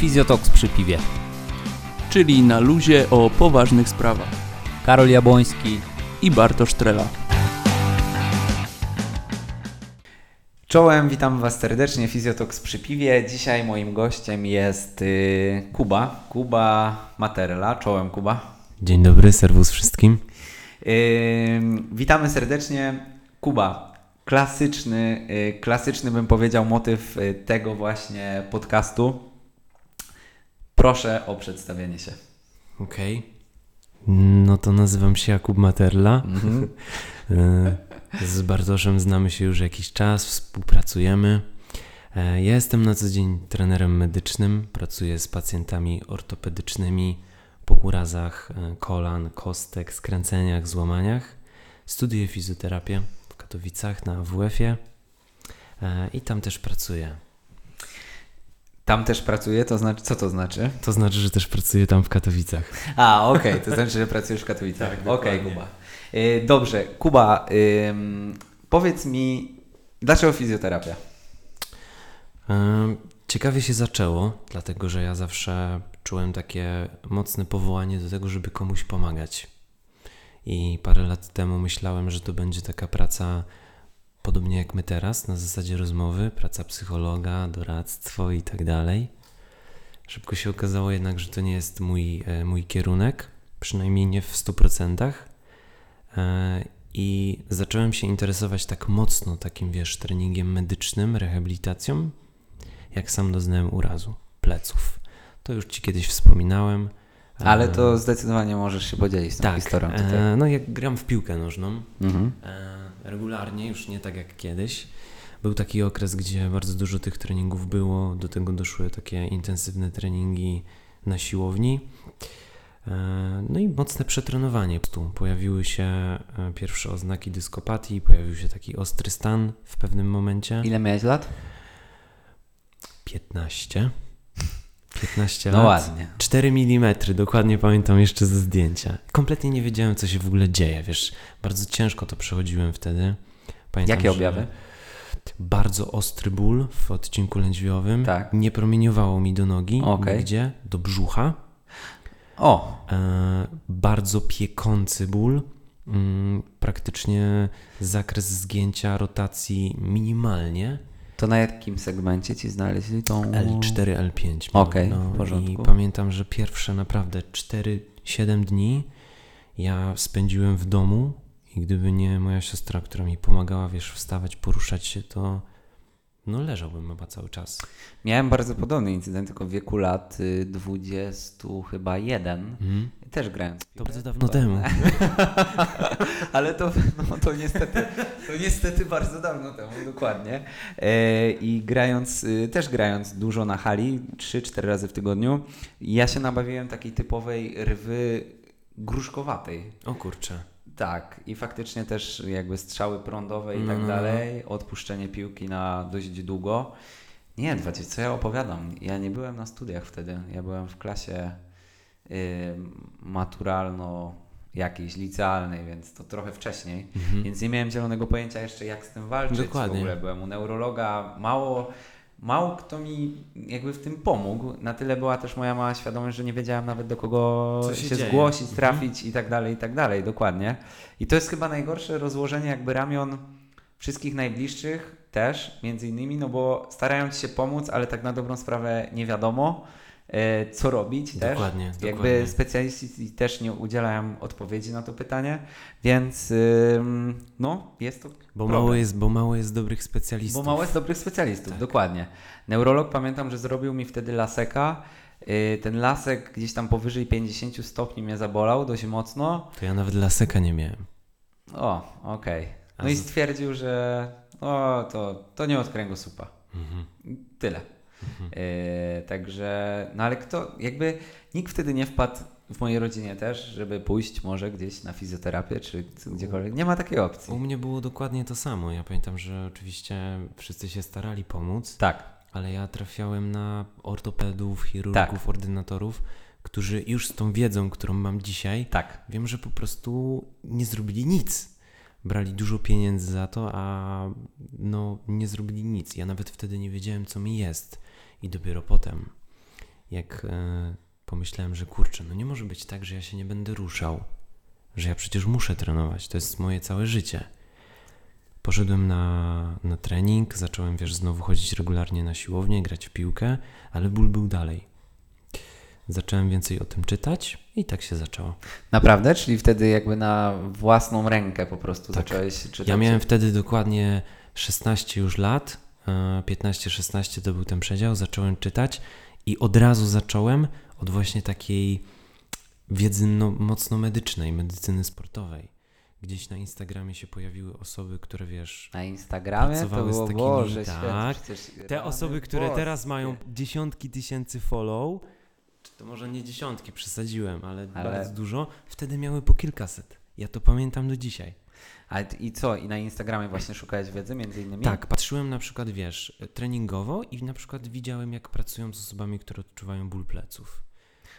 Fizjotoks przy piwie. czyli na luzie o poważnych sprawach. Karol Jabłoński. I Bartosz Trela. Czołem, witam Was serdecznie, Fizjotoks przy piwie. Dzisiaj moim gościem jest y, Kuba, Kuba Materla. Czołem, Kuba. Dzień dobry, serwus wszystkim. Y, witamy serdecznie. Kuba, klasyczny, y, klasyczny bym powiedział motyw tego właśnie podcastu. Proszę o przedstawienie się. Okej. No to nazywam się Jakub Materla. E, Z Bartoszem znamy się już jakiś czas, współpracujemy. E, Ja jestem na co dzień trenerem medycznym, pracuję z pacjentami ortopedycznymi po urazach e, kolan, kostek, skręceniach, złamaniach. Studiuję fizjoterapię w Katowicach na WF-ie i tam też pracuję. Tam też pracuję, to znaczy, co to znaczy? To znaczy, że też pracuję tam w Katowicach. A, okej, to znaczy, że pracujesz w Katowicach. Tak, okej, dokładnie. Kuba. Y, dobrze, Kuba, powiedz mi, dlaczego fizjoterapia? Ciekawie się zaczęło, dlatego że ja zawsze czułem takie mocne powołanie do tego, żeby komuś pomagać. I parę lat temu myślałem, że to będzie taka praca podobnie jak my teraz, na zasadzie rozmowy, praca psychologa, doradztwo i tak dalej. Szybko się okazało jednak, że to nie jest mój, e, mój kierunek, przynajmniej nie w 100%. E, I zacząłem się interesować tak mocno takim, wiesz, treningiem medycznym, rehabilitacją, jak sam doznałem urazu pleców. To już Ci kiedyś wspominałem. Ale to zdecydowanie możesz się podzielić z tą tak, historią tutaj. e, no jak gram w piłkę nożną, Mhm. e, regularnie, już nie tak jak kiedyś. Był taki okres, gdzie bardzo dużo tych treningów było, do tego doszły takie intensywne treningi na siłowni. E, No i mocne przetrenowanie. Tu pojawiły się pierwsze oznaki dyskopatii, pojawił się taki ostry stan w pewnym momencie. Ile miałeś lat? 15. 15 No lat. ładnie. 4 mm, dokładnie pamiętam jeszcze ze zdjęcia. Kompletnie nie wiedziałem, co się w ogóle dzieje, wiesz. Bardzo ciężko to przechodziłem wtedy. Pamiętam, Jakie objawy? Bardzo ostry ból w odcinku lędźwiowym. Tak. Nie promieniowało mi do nogi. Okej. Gdzie? Do brzucha. O, E, bardzo piekący ból. Mm, praktycznie zakres zgięcia rotacji minimalnie. To na jakim segmencie ci znaleźli tą... L4, L5. Okej, miałem, w porządku. I pamiętam, że pierwsze naprawdę 4-7 dni ja spędziłem w domu i gdyby nie moja siostra, która mi pomagała, wiesz, wstawać, poruszać się, to no leżałbym chyba cały czas. Miałem bardzo podobny incydent, tylko w wieku lat y, 20 chyba jeden. Mhm. Też grając. To bardzo dawno temu. Ale to, no, to niestety, to niestety bardzo dawno temu, dokładnie. E, I grając, y, też grając dużo na hali, 3-4 razy w tygodniu, ja się nabawiłem takiej typowej rwy gruszkowatej. O kurczę. Tak, i faktycznie też jakby strzały prądowe i No, tak no, no. dalej, odpuszczenie piłki na dość długo. Nie, 20, co ja opowiadam? Ja nie byłem na studiach wtedy. Ja byłem w klasie y, maturalno jakiejś licealnej, więc to trochę wcześniej. Mhm. Więc nie miałem zielonego pojęcia jeszcze jak z tym walczyć. Dokładnie. W ogóle byłem u neurologa. Mało, mało kto mi jakby w tym pomógł. Na tyle była też moja mała świadomość, że nie wiedziałem nawet do kogo się, się zgłosić, Mhm. trafić i tak dalej, i tak dalej. Dokładnie. I to jest chyba najgorsze rozłożenie jakby ramion wszystkich najbliższych też, między innymi, no bo starają ci się pomóc, ale tak na dobrą sprawę nie wiadomo, co robić też. Dokładnie, Jakby dokładnie. specjaliści też nie udzielają odpowiedzi na to pytanie, więc no, jest to Bo problem. mało, jest, bo mało jest dobrych specjalistów. Bo mało jest dobrych specjalistów, Tak. dokładnie. Neurolog pamiętam, że zrobił mi wtedy laseka. Yy, Ten lasek gdzieś tam powyżej 50 stopni mnie zabolał dość mocno. To ja nawet laseka nie miałem. O, okej. No A i stwierdził, że o, to, to nie od kręgosłupa. Mhm. Tyle. Yy, także, no ale kto, jakby nikt wtedy nie wpadł w mojej rodzinie też, żeby pójść może gdzieś na fizjoterapię czy gdziekolwiek. Nie ma takiej opcji. U mnie było dokładnie to samo. Ja pamiętam, że oczywiście wszyscy się starali pomóc, Tak, ale ja trafiałem na ortopedów, chirurgów, Tak. ordynatorów, którzy już z tą wiedzą, którą mam dzisiaj, tak. wiem, że po prostu nie zrobili nic. Brali dużo pieniędzy za to, a no nie zrobili nic. Ja nawet wtedy nie wiedziałem, co mi jest. I dopiero potem. jak e, pomyślałem, że kurczę, no nie może być tak, że ja się nie będę ruszał, że ja przecież muszę trenować, to jest moje całe życie. Poszedłem na, na trening, zacząłem, wiesz, znowu chodzić regularnie na siłownię, grać w piłkę, ale ból był dalej. Zacząłem więcej o tym czytać i tak się zaczęło. Naprawdę? Czyli wtedy jakby na własną rękę po prostu Tak. zacząłeś czytać? Ja miałem wtedy dokładnie 16 już lat, 15-16 to był ten przedział, zacząłem czytać i od razu zacząłem od właśnie takiej wiedzy no, mocno medycznej, medycyny sportowej. Gdzieś na Instagramie się pojawiły osoby, które wiesz, Na Instagramie to Pracowały z było, takimi, Boże, tak. przecież te osoby, które teraz mają dziesiątki tysięcy follow, czy to może nie dziesiątki, przesadziłem, ale, Ale- bardzo dużo, wtedy miały po kilkaset. Ja to pamiętam do dzisiaj. Ale i co? I na Instagramie właśnie szukałeś wiedzy między innymi? Tak, patrzyłem na przykład, wiesz, treningowo i na przykład widziałem, jak pracują z osobami, które odczuwają ból pleców.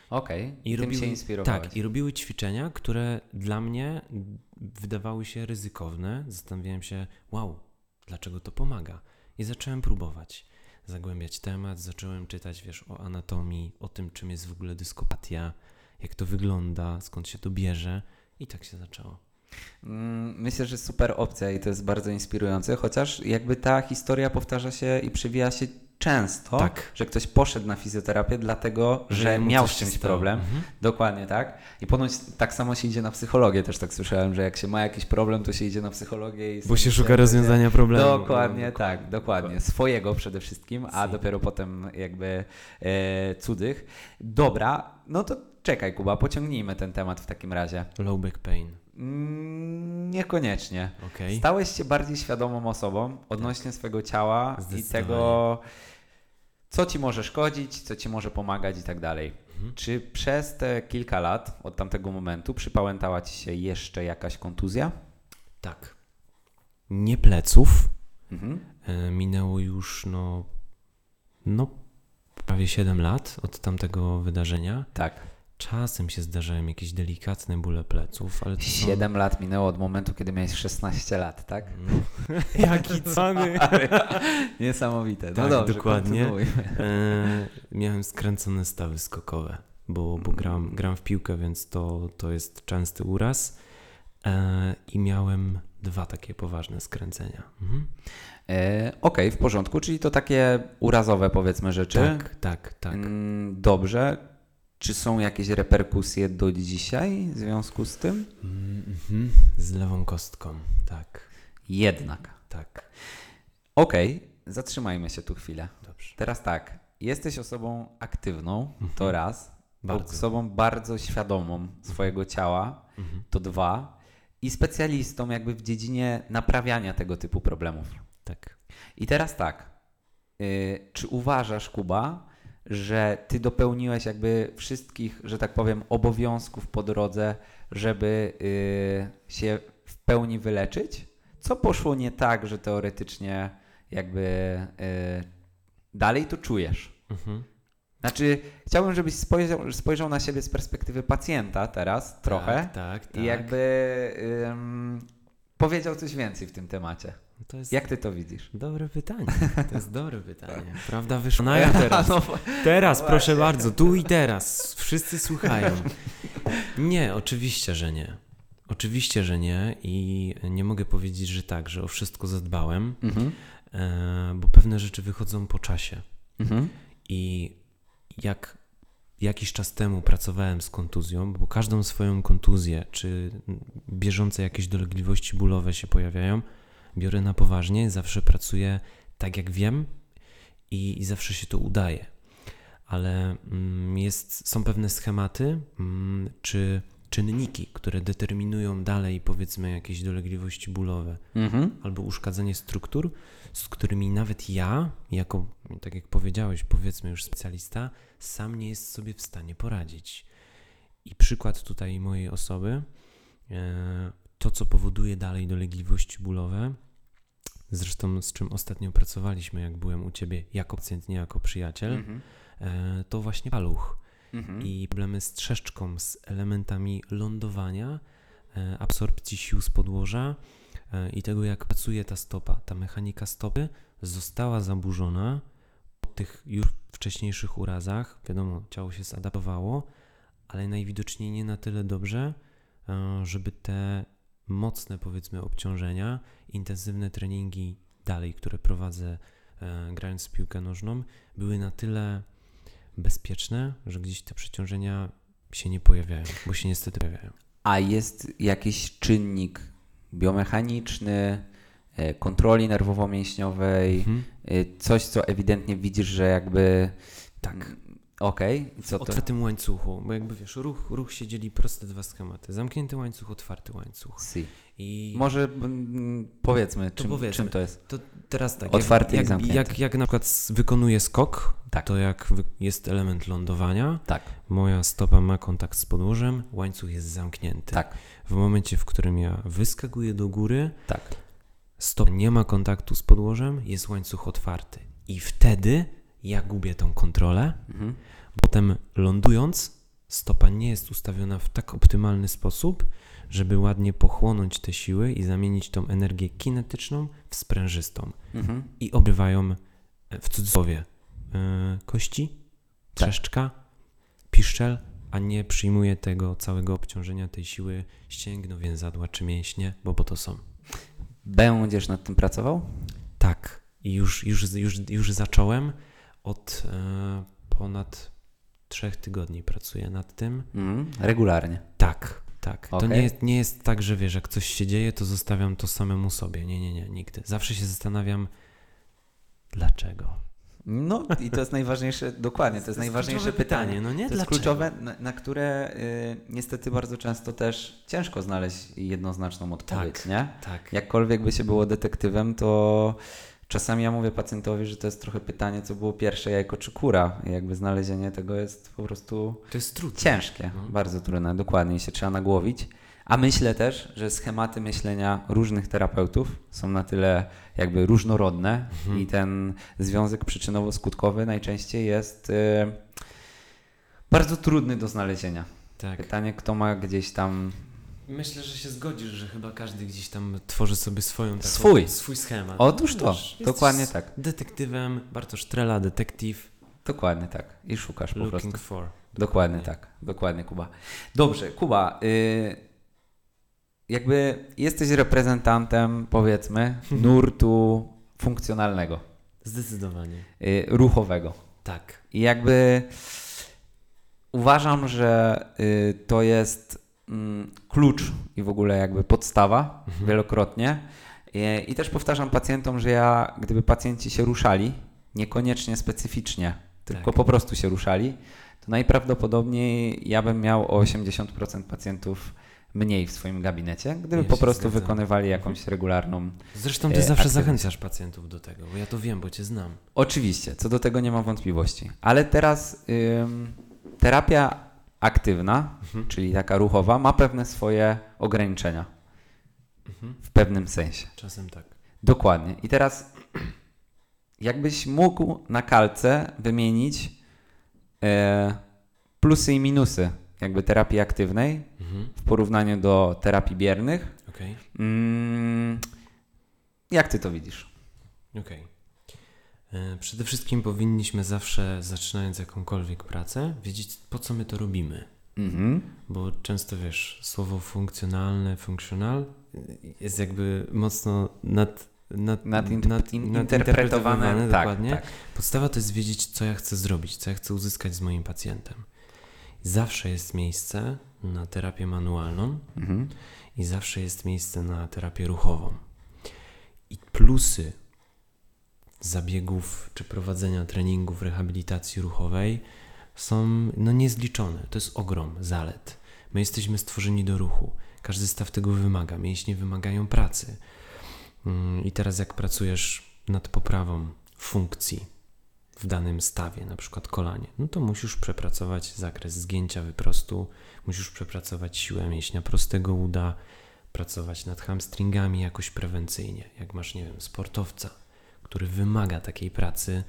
Okej. I I tym robiły, się inspirowałeś. Tak, i robiły ćwiczenia, które dla mnie wydawały się ryzykowne. Zastanawiałem się, wow, dlaczego to pomaga? I zacząłem próbować zagłębiać temat, zacząłem czytać, wiesz, o anatomii, o tym, czym jest w ogóle dyskopatia, jak to wygląda, skąd się to bierze. I tak się zaczęło. Mm, Myślę, że super opcja i to jest bardzo inspirujące, chociaż jakby ta historia powtarza się i przewija się często, Tak. że ktoś poszedł na fizjoterapię dlatego, że, mu miał z czymś problem. Mhm. Dokładnie tak. I ponoć tak samo się idzie na psychologię, też tak słyszałem, że jak się ma jakiś problem, to się idzie na psychologię i Bo się szuka rozwiązania problemu. Dokładnie, tak, dokładnie. Swojego przede wszystkim, a Si. dopiero potem jakby e, cudzych. Dobra, no to czekaj Kuba, pociągnijmy ten temat w takim razie. Low back pain. Mm, niekoniecznie. Okej. Stałeś się bardziej świadomą osobą odnośnie swojego ciała i tego, co ci może szkodzić, co ci może pomagać i tak dalej. Mhm. Czy przez te kilka lat od tamtego momentu przypałętała ci się jeszcze jakaś kontuzja? Tak. Nie pleców. Mhm. E, minęło już no, no prawie 7 lat od tamtego wydarzenia. Tak. Czasem się zdarzają jakieś delikatne bóle pleców, ale to są... 7 lat minęło od momentu, kiedy miałeś 16 lat, tak? No. Jaki cany! Niesamowite. No Tak, dobrze, dokładnie. E, miałem skręcone stawy skokowe, bo, bo gram, gram w piłkę, więc to, to jest częsty uraz. E, I miałem dwa takie poważne skręcenia. Mhm. E, Okej, w porządku, czyli to takie urazowe powiedzmy rzeczy. Tak, tak, tak. Mm, Dobrze. Czy są jakieś reperkusje do dzisiaj w związku z tym? Mm, mhm. Z lewą kostką, tak, Jednak. tak. Okej, zatrzymajmy się tu chwilę. Dobrze. Teraz tak, jesteś osobą aktywną, to Mhm. raz. Bardzo. Osobą bardzo świadomą swojego ciała, Mhm. to dwa. I specjalistą jakby w dziedzinie naprawiania tego typu problemów. Tak. I teraz tak, y, czy uważasz, Kuba, że ty dopełniłeś jakby wszystkich, że tak powiem, obowiązków po drodze, żeby y, się w pełni wyleczyć? Co poszło nie tak, że teoretycznie jakby y, dalej to czujesz? Mhm. Znaczy, chciałbym, żebyś spojrzał, spojrzał na siebie z perspektywy pacjenta teraz trochę Tak, tak, tak. i jakby ym, powiedział coś więcej w tym temacie. To jest Jak ty to widzisz? dobre pytanie. To jest dobre pytanie. Prawda wyszła na jaw teraz. No, Teraz, Właśnie. proszę bardzo, tu i teraz. Wszyscy słuchają. Nie, oczywiście, że nie. Oczywiście, że nie i nie mogę powiedzieć, że tak, że o wszystko zadbałem, mhm. e, bo pewne rzeczy wychodzą po czasie. Mhm. I jak jakiś czas temu pracowałem z kontuzją, bo każdą swoją kontuzję, czy bieżące jakieś dolegliwości bólowe się pojawiają, biorę na poważnie, zawsze pracuję tak jak wiem i, i zawsze się to udaje. Ale mm, jest, są pewne schematy mm, czy czynniki, które determinują dalej powiedzmy jakieś dolegliwości bólowe Mhm. albo uszkadzenie struktur, z którymi nawet ja, jako, tak jak powiedziałeś, powiedzmy już specjalista, sam nie jest sobie w stanie poradzić. I przykład tutaj mojej osoby, e, to co powoduje dalej dolegliwości bólowe, zresztą z czym ostatnio pracowaliśmy, jak byłem u ciebie jako pacjent, nie jako przyjaciel, Mhm. e, to właśnie paluch Mhm. i problemy z trzeszczką, z elementami lądowania, e, absorpcji sił z podłoża e, i tego, jak pracuje ta stopa. Ta mechanika stopy została zaburzona po tych już wcześniejszych urazach, wiadomo, ciało się zadaptowało, ale najwidoczniej nie na tyle dobrze, żeby te mocne, powiedzmy, obciążenia, intensywne treningi dalej, które prowadzę e, grając w piłkę nożną, były na tyle bezpieczne, że gdzieś te przeciążenia się nie pojawiają, bo się niestety pojawiają. A jest jakiś czynnik biomechaniczny, e, kontroli nerwowo-mięśniowej, Mhm. e, coś, co ewidentnie widzisz, że jakby... Tak. Okej, i co w to? otwartym łańcuchu, bo jakby wiesz, ruch, ruch się dzieli proste dwa schematy. Zamknięty łańcuch, otwarty łańcuch. Si. I Może mm, powiedzmy, czym, powiedzmy. czym to jest? to teraz tak, Otwarty i jak, jak, zamknięty. jak, jak na przykład wykonuję skok, Tak. to jak wy, jest element lądowania, Tak, moja stopa ma kontakt z podłożem, łańcuch jest zamknięty. tak, W momencie, w którym ja wyskakuję do góry, tak. stopa nie ma kontaktu z podłożem, jest łańcuch otwarty. I wtedy ja gubię tą kontrolę, Mhm. Potem lądując, stopa nie jest ustawiona w tak optymalny sposób, żeby ładnie pochłonąć te siły i zamienić tą energię kinetyczną w sprężystą. Mhm. I obrywają e, w cudzysłowie e, kości, Tak. trzeszczka, piszczel, a nie przyjmuje tego całego obciążenia tej siły ścięgno, więzadła czy mięśnie, bo po to są. Będziesz nad tym pracował? Tak. I już, już, już, już zacząłem od e, ponad trzech tygodni pracuję nad tym. Mhm. Regularnie. Tak, tak. To Okej. nie jest, nie jest tak, że wiesz, jak coś się dzieje, to zostawiam to samemu sobie. Nie, nie, nie, nigdy. Zawsze się zastanawiam, dlaczego. No i to jest najważniejsze, dokładnie, to jest, najważniejsze kluczowe pytanie. no nie? To jest dlaczego? kluczowe, na, na które y, niestety bardzo często też ciężko znaleźć jednoznaczną odpowiedź, Tak. nie? Tak. Jakkolwiek by się było detektywem, to czasami ja mówię pacjentowi, że to jest trochę pytanie, co było pierwsze, jajko czy kura. I jakby znalezienie tego jest po prostu To jest trudne. ciężkie, No. bardzo trudne, dokładnie, się trzeba nagłowić. A myślę też, że schematy myślenia różnych terapeutów są na tyle jakby różnorodne Mhm. i ten związek przyczynowo-skutkowy najczęściej jest y, bardzo trudny do znalezienia. Tak. Pytanie, kto ma gdzieś tam Myślę, że się zgodzisz, że chyba każdy gdzieś tam tworzy sobie swoją taką, Swój. swój schemat. Otóż to, Wiesz, dokładnie tak. Detektywem, Bartosz Trela, detektyw, Dokładnie tak. I szukasz po prostu. looking for. Dokładnie tak. Dokładnie, Kuba. Dobrze, Kuba. Y, jakby jesteś reprezentantem, powiedzmy, nurtu funkcjonalnego, Zdecydowanie. y, ruchowego. Tak. I jakby uważam, że y, to jest klucz i w ogóle jakby podstawa Mhm. wielokrotnie. I, I też powtarzam pacjentom, że ja, gdyby pacjenci się ruszali, niekoniecznie specyficznie, tylko Tak. po prostu się ruszali, to najprawdopodobniej ja bym miał o 80% pacjentów mniej w swoim gabinecie, gdyby Ja po prostu zgadzam. wykonywali jakąś regularną Zresztą ty E, zawsze aktywność. zachęcasz pacjentów do tego, bo ja to wiem, bo cię znam. Oczywiście, co do tego nie mam wątpliwości. Ale teraz ym, terapia aktywna, Mhm. czyli taka ruchowa, ma pewne swoje ograniczenia Mhm. w pewnym sensie. Czasem tak. Dokładnie. I teraz, jakbyś mógł na kalce wymienić e, plusy i minusy jakby terapii aktywnej Mhm. w porównaniu do terapii biernych, Okej. mm, jak ty to widzisz? Okej. E, Przede wszystkim powinniśmy zawsze, zaczynając jakąkolwiek pracę, wiedzieć, po co my to robimy. Mhm. Bo często wiesz, słowo funkcjonalne, functional y, jest jakby mocno nad, nad, Nadinterpretowane, in, interpretowane, tak, dokładnie. tak. Podstawa to jest wiedzieć, co ja chcę zrobić, co ja chcę uzyskać z moim pacjentem. Zawsze jest miejsce na terapię manualną Mhm. i zawsze jest miejsce na terapię ruchową. I plusy zabiegów czy prowadzenia treningów rehabilitacji ruchowej są no, niezliczone. To jest ogrom zalet. My jesteśmy stworzeni do ruchu. Każdy staw tego wymaga. Mięśnie wymagają pracy. Mm, I teraz jak pracujesz nad poprawą funkcji w danym stawie, na przykład kolanie, no to musisz przepracować zakres zgięcia wyprostu, musisz przepracować siłę mięśnia prostego uda, pracować nad hamstringami jakoś prewencyjnie. Jak masz, nie wiem, sportowca, który wymaga takiej pracy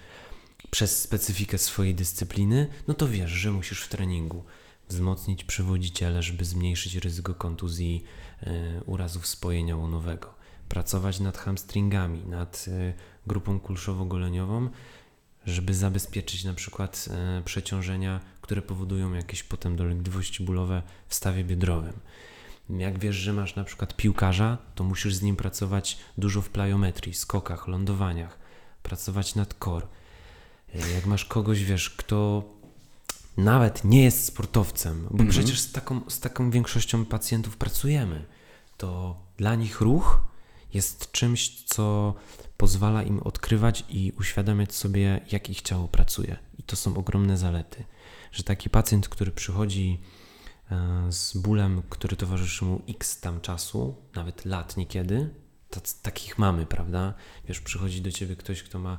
przez specyfikę swojej dyscypliny, no to wiesz, że musisz w treningu wzmocnić przywodziciele, żeby zmniejszyć ryzyko kontuzji, e, urazów spojenia łonowego. Pracować nad hamstringami, nad e, grupą kulszowo-goleniową, żeby zabezpieczyć na przykład e, przeciążenia, które powodują jakieś potem dolegliwości bólowe w stawie biodrowym. Jak wiesz, że masz na przykład piłkarza, to musisz z nim pracować dużo w plyometrii, skokach, lądowaniach, pracować nad core. Jak masz kogoś, wiesz, kto nawet nie jest sportowcem, bo przecież z taką, z taką większością pacjentów pracujemy, to dla nich ruch jest czymś, co pozwala im odkrywać i uświadamiać sobie, jak ich ciało pracuje. I to są ogromne zalety. Że taki pacjent, który przychodzi z bólem, który towarzyszy mu x tam czasu, nawet lat niekiedy, tac, takich mamy, prawda? Wiesz, przychodzi do ciebie ktoś, kto ma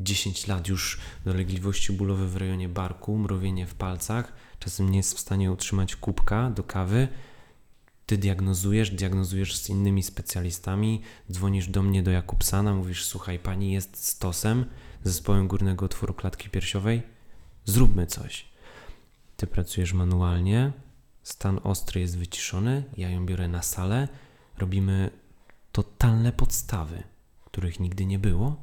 10 lat już dolegliwości bólowe w rejonie barku, mrowienie w palcach, czasem nie jest w stanie utrzymać kubka do kawy. Ty diagnozujesz, diagnozujesz z innymi specjalistami, dzwonisz do mnie do Jakubsana, mówisz: Słuchaj, pani jest stosem, zespołem górnego otworu klatki piersiowej, zróbmy coś. Ty pracujesz manualnie, stan ostry jest wyciszony, ja ją biorę na salę, robimy totalne podstawy, których nigdy nie było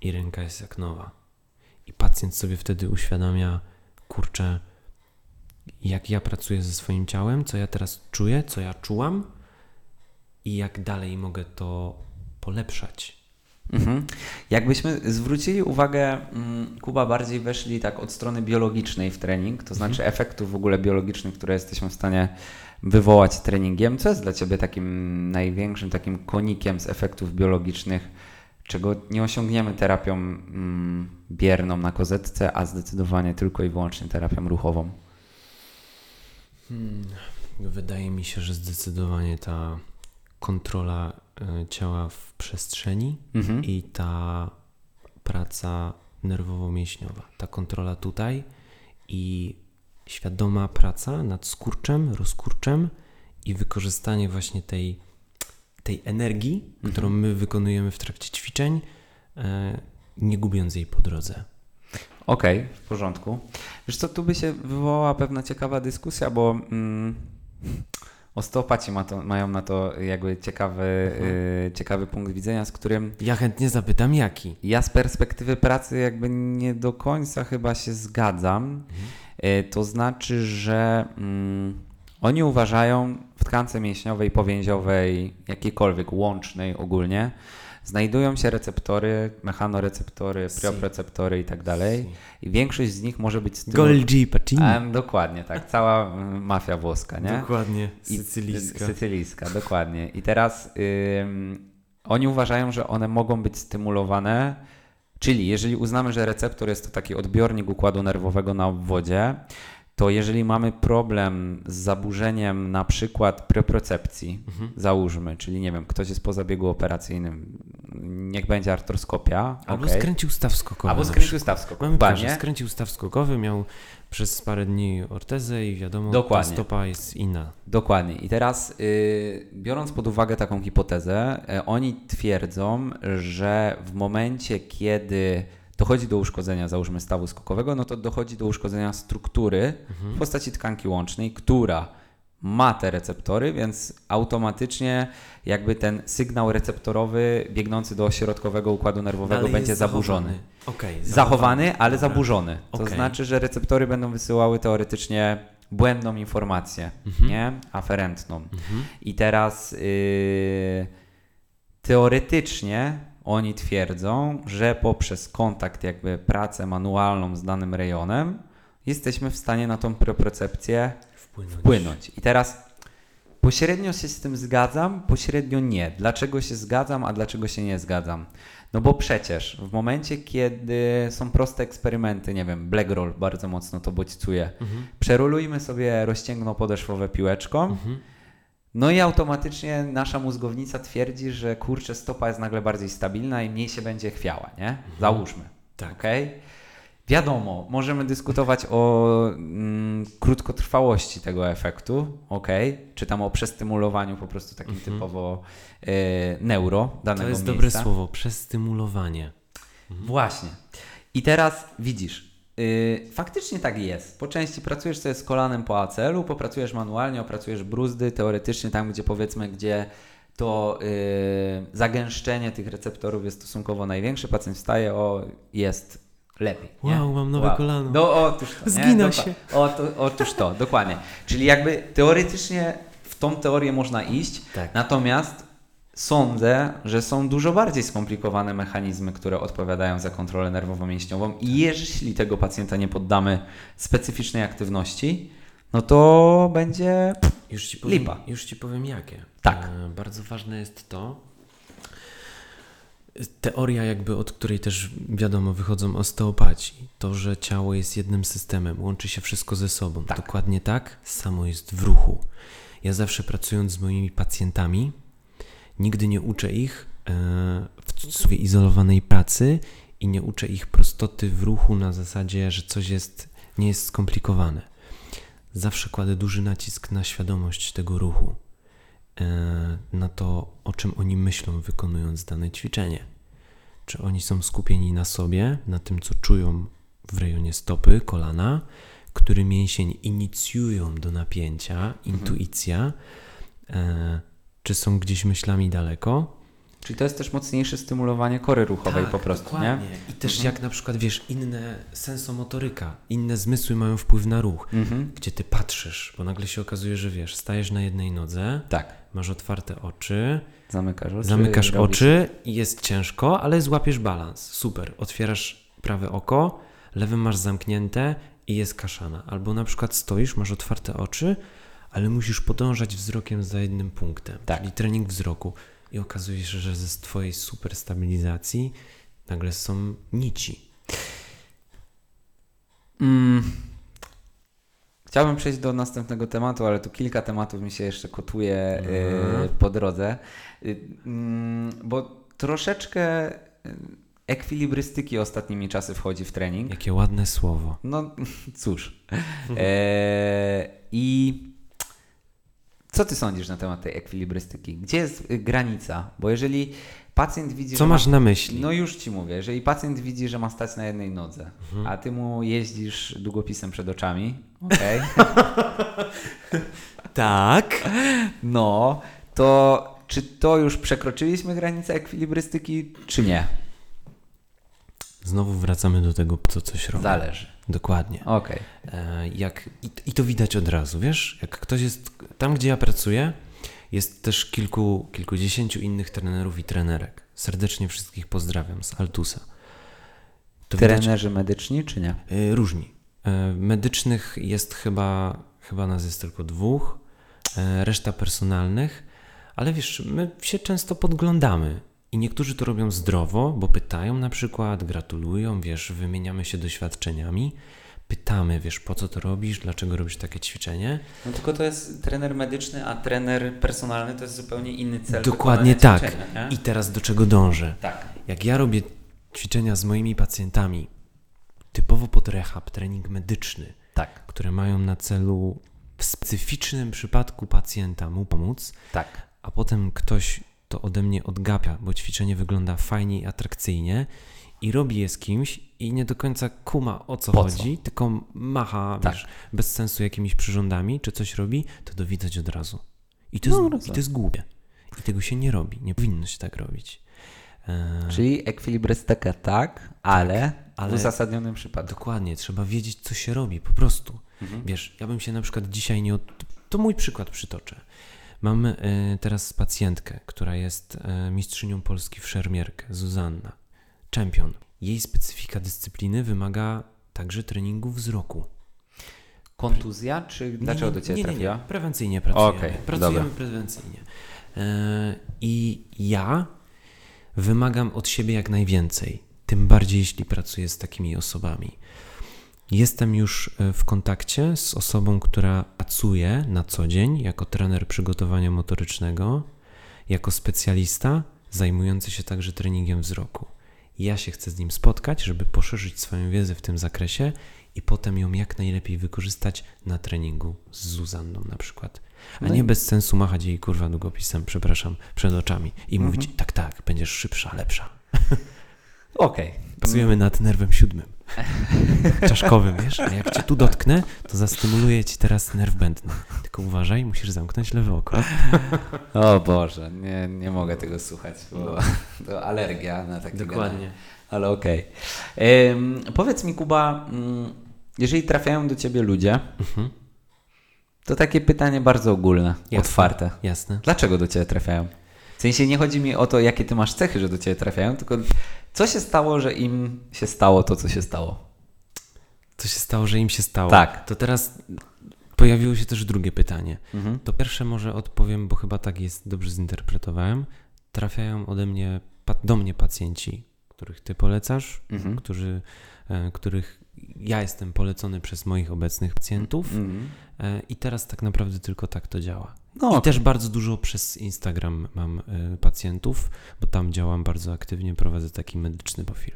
i ręka jest jak nowa. I pacjent sobie wtedy uświadamia, kurczę, jak ja pracuję ze swoim ciałem, co ja teraz czuję, co ja czułam i jak dalej mogę to polepszać. Mhm. Jakbyśmy zwrócili uwagę, mm, Kuba, bardziej weszli tak od strony biologicznej w trening, to znaczy efektów w ogóle biologicznych, które jesteśmy w stanie wywołać treningiem. Co jest dla Ciebie takim największym takim konikiem z efektów biologicznych, czego nie osiągniemy terapią mm, bierną na kozetce, a zdecydowanie tylko i wyłącznie terapią ruchową? Wydaje mi się, że zdecydowanie ta kontrola ciała w przestrzeni Mhm. i ta praca nerwowo-mięśniowa, ta kontrola tutaj i świadoma praca nad skurczem, rozkurczem i wykorzystanie właśnie tej, tej energii, którą my wykonujemy w trakcie ćwiczeń, e, nie gubiąc jej po drodze. Okej, w porządku. Wiesz co, tu by się wywołała pewna ciekawa dyskusja, bo mm, osteopaci ma to, mają na to jakby ciekawy, y, ciekawy punkt widzenia, z którym Ja chętnie zapytam, jaki? ja z perspektywy pracy jakby nie do końca chyba się zgadzam. Y, to znaczy, że mm, oni uważają w tkance mięśniowej, powięziowej, jakiejkolwiek łącznej ogólnie, znajdują się receptory, mechanoreceptory, priopreceptory i tak dalej. I większość z nich może być stymulowana. Golgi Pacini. dokładnie, tak. Cała mm, mafia włoska, nie? Dokładnie, I- sycylijska. Sycylijska, dokładnie. I teraz ym, oni uważają, że one mogą być stymulowane, czyli jeżeli uznamy, że receptor jest to taki odbiornik układu nerwowego na obwodzie, to jeżeli mamy problem z zaburzeniem na przykład preprocepcji, Mhm. załóżmy, czyli nie wiem, ktoś jest po zabiegu operacyjnym, niech będzie artroskopia, Albo okej. skręcił staw skokowy. Albo skręcił staw skokowy. Mamy piłkarza, skręcił staw skokowy, miał przez parę dni ortezę i wiadomo, Dokładnie. ta stopa jest inna. Dokładnie. I teraz, y, biorąc pod uwagę taką hipotezę, y, oni twierdzą, że w momencie, kiedy dochodzi do uszkodzenia, załóżmy stawu skokowego, no to dochodzi do uszkodzenia struktury w postaci tkanki łącznej, która ma te receptory, więc automatycznie jakby ten sygnał receptorowy biegnący do środkowego układu nerwowego Dalej będzie zaburzony. zachowany. Okej, Zachowany, ale Dobra. zaburzony. To Okej. znaczy, że receptory będą wysyłały teoretycznie błędną informację, Mhm. nie? Aferentną. I teraz yy, teoretycznie oni twierdzą, że poprzez kontakt, jakby pracę manualną z danym rejonem, jesteśmy w stanie na tą propriocepcję Wpłynąć. wpłynąć. I teraz pośrednio się z tym zgadzam, pośrednio nie. Dlaczego się zgadzam, a dlaczego się nie zgadzam? No bo przecież w momencie, kiedy są proste eksperymenty, nie wiem, black roll bardzo mocno to bodźcuje, Mhm. przerolujmy sobie rozcięgno podeszwowe piłeczką, Mhm. No i automatycznie nasza mózgownica twierdzi, że kurczę, stopa jest nagle bardziej stabilna i mniej się będzie chwiała, nie? Załóżmy. Tak. Okej? Wiadomo, możemy dyskutować o mm, krótkotrwałości tego efektu, okej? Czy tam o przestymulowaniu po prostu takim typowo e, neuro danego Mhm. To jest miejsca. dobre słowo, przestymulowanie. Właśnie. I teraz widzisz, faktycznie tak jest. Po części pracujesz sobie z kolanem po ACL-u, popracujesz manualnie, opracujesz bruzdy, teoretycznie tam, gdzie powiedzmy, gdzie to yy, zagęszczenie tych receptorów jest stosunkowo największe, pacjent wstaje, o, jest lepiej. nie? Wow, mam nowe kolano. No otóż to. Zgina się. Oto, otóż to, dokładnie. Czyli jakby teoretycznie w tą teorię można iść, Tak. natomiast sądzę, że są dużo bardziej skomplikowane mechanizmy, które odpowiadają za kontrolę nerwowo-mięśniową i jeśli tego pacjenta nie poddamy specyficznej aktywności, no to będzie Już ci powiem, Lipa. Już ci powiem jakie. Tak. E, bardzo ważne jest to, teoria jakby, od której też wiadomo wychodzą osteopaci, to, że ciało jest jednym systemem, łączy się wszystko ze sobą. Tak. Dokładnie tak, samo jest w ruchu. Ja zawsze pracując z moimi pacjentami, nigdy nie uczę ich e, w cudzysłowie izolowanej pracy i nie uczę ich prostoty w ruchu na zasadzie, że coś jest, nie jest skomplikowane. Zawsze kładę duży nacisk na świadomość tego ruchu, e, na to, o czym oni myślą, wykonując dane ćwiczenie. Czy oni są skupieni na sobie, na tym, co czują w rejonie stopy, kolana, który mięsień inicjują do napięcia, intuicja, e, czy są gdzieś myślami daleko, Czyli to jest też mocniejsze stymulowanie kory ruchowej po prostu, Tak, dokładnie. nie? I też jak na przykład, wiesz, inne sensomotoryka, inne zmysły mają wpływ na ruch, Mhm. gdzie ty patrzysz, bo nagle się okazuje, że wiesz, stajesz na jednej nodze, Tak. masz otwarte oczy, Zamykasz oczy. zamykasz oczy i jest ciężko, ale złapiesz balans. Super. Otwierasz prawe oko, lewym masz zamknięte i jest kaszana. Albo na przykład stoisz, masz otwarte oczy, ale musisz podążać wzrokiem za jednym punktem. Tak. Czyli trening wzroku. I okazuje się, że ze twojej super stabilizacji nagle są nici. Mm. Chciałbym przejść do następnego tematu, ale tu kilka tematów mi się jeszcze kotuje Mhm. y, po drodze, y, mm, bo troszeczkę y, ekwilibrystyki ostatnimi czasy wchodzi w trening. Jakie ładne słowo. No cóż. E, I co ty sądzisz na temat tej ekwilibrystyki? Gdzie jest granica? Bo jeżeli pacjent widzi, Co że masz ma... na myśli? No już ci mówię, jeżeli pacjent widzi, że ma stać na jednej nodze, Mhm. a ty mu jeździsz długopisem przed oczami, okej, Tak. no, to czy to już przekroczyliśmy granicę ekwilibrystyki, czy nie? Znowu wracamy do tego, co coś robi. Zależy. Dokładnie. Okej. E, jak, i, I to widać od razu, wiesz? Jak ktoś jest. Tam, gdzie ja pracuję, jest też kilku, kilkudziesięciu innych trenerów i trenerek. Serdecznie wszystkich pozdrawiam z Altusa. To widać Trenerzy medyczni, czy nie? y, różni. E, medycznych jest chyba, chyba nas jest tylko dwóch, e, reszta personalnych, ale wiesz, my się często podglądamy. I niektórzy to robią zdrowo, bo pytają na przykład, gratulują, wiesz, wymieniamy się doświadczeniami. Pytamy, wiesz, po co to robisz, dlaczego robisz takie ćwiczenie. No tylko to jest trener medyczny, a trener personalny to jest zupełnie inny cel. Dokładnie tak. I teraz do czego dążę? Tak. Jak ja robię ćwiczenia z moimi pacjentami, typowo pod rehab, trening medyczny, Tak. które mają na celu w specyficznym przypadku pacjenta mu pomóc, Tak. a potem ktoś to ode mnie odgapia, bo ćwiczenie wygląda fajnie i atrakcyjnie i robi je z kimś i nie do końca kuma o co Po co? chodzi, tylko macha, Tak. wiesz, bez sensu jakimiś przyrządami, czy coś robi, to to widać od razu. I to, No, jest, i to jest głupie. I tego się nie robi, nie powinno się tak robić. E, Czyli ekwilibrystyka tak, ale, ale- w uzasadnionym przypadku. Dokładnie, trzeba wiedzieć, co się robi, po prostu. Mhm. Wiesz, ja bym się na przykład dzisiaj nie. Od... To mój przykład przytoczę. Mam e, teraz pacjentkę, która jest e, mistrzynią Polski w szermierkę, Zuzanna, czempion. Jej specyfika dyscypliny wymaga także treningu wzroku. Kontuzja, czy dlaczego do Ciebie nie, nie, nie, prewencyjnie pracujemy. Okej, pracujemy dobra. prewencyjnie. E, I ja wymagam od siebie jak najwięcej, tym bardziej jeśli pracuję z takimi osobami. Jestem już e, w kontakcie z osobą, która pracuje na co dzień jako trener przygotowania motorycznego, jako specjalista zajmujący się także treningiem wzroku. Ja się chcę z nim spotkać, żeby poszerzyć swoją wiedzę w tym zakresie i potem ją jak najlepiej wykorzystać na treningu z Zuzanną na przykład. A No nie i- bez sensu machać jej kurwa długopisem, przepraszam, przed oczami i Mhm. mówić tak, tak, będziesz szybsza, lepsza. Okej. Pracujemy nad nerwem siódmym. Czaszkowym, wiesz? A jak cię tu dotknę, to zastymuluję ci teraz nerw będny. Tylko uważaj, musisz zamknąć lewe oko. O Boże, nie, nie mogę tego słuchać, bo to alergia na takie gadanie. Ale okej. Ym, Powiedz mi, Kuba, mm, jeżeli trafiają do ciebie ludzie, Mhm. to takie pytanie bardzo ogólne, Jasne. otwarte. Jasne. Dlaczego do ciebie trafiają? W sensie nie chodzi mi o to, jakie ty masz cechy, że do ciebie trafiają, tylko co się stało, że im się stało to, co się stało? Co się stało, że im się stało? Tak. To teraz pojawiło się też drugie pytanie. Mhm. To pierwsze może odpowiem, bo chyba tak jest, dobrze zinterpretowałem. Trafiają ode mnie, do mnie pacjenci, których ty polecasz, Mhm. którzy, e, których ja jestem polecony przez moich obecnych pacjentów Mhm. e, i teraz tak naprawdę tylko tak to działa. No, I też bardzo dużo przez Instagram mam e, pacjentów, bo tam działam bardzo aktywnie, prowadzę taki medyczny profil.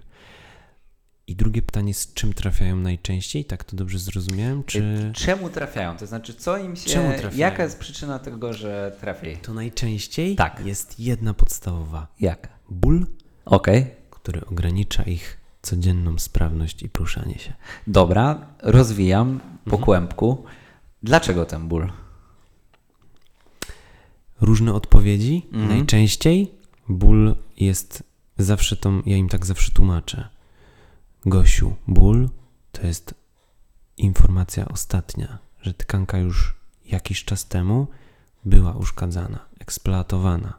I drugie pytanie, z czym trafiają najczęściej? Tak to dobrze zrozumiałem? Czy Czemu trafiają? To znaczy, co im się. Czemu trafiają? Jaka jest przyczyna tego, że trafili? to najczęściej Tak. jest jedna podstawowa. Jaka? Ból, Okej. który ogranicza ich codzienną sprawność i poruszanie się. Dobra, rozwijam po Mhm. kłębku. Dlaczego ten ból? Różne odpowiedzi. Mhm. Najczęściej ból jest zawsze to, ja im tak zawsze tłumaczę. Gosiu, ból to jest informacja ostatnia, że tkanka już jakiś czas temu była uszkadzana, eksploatowana,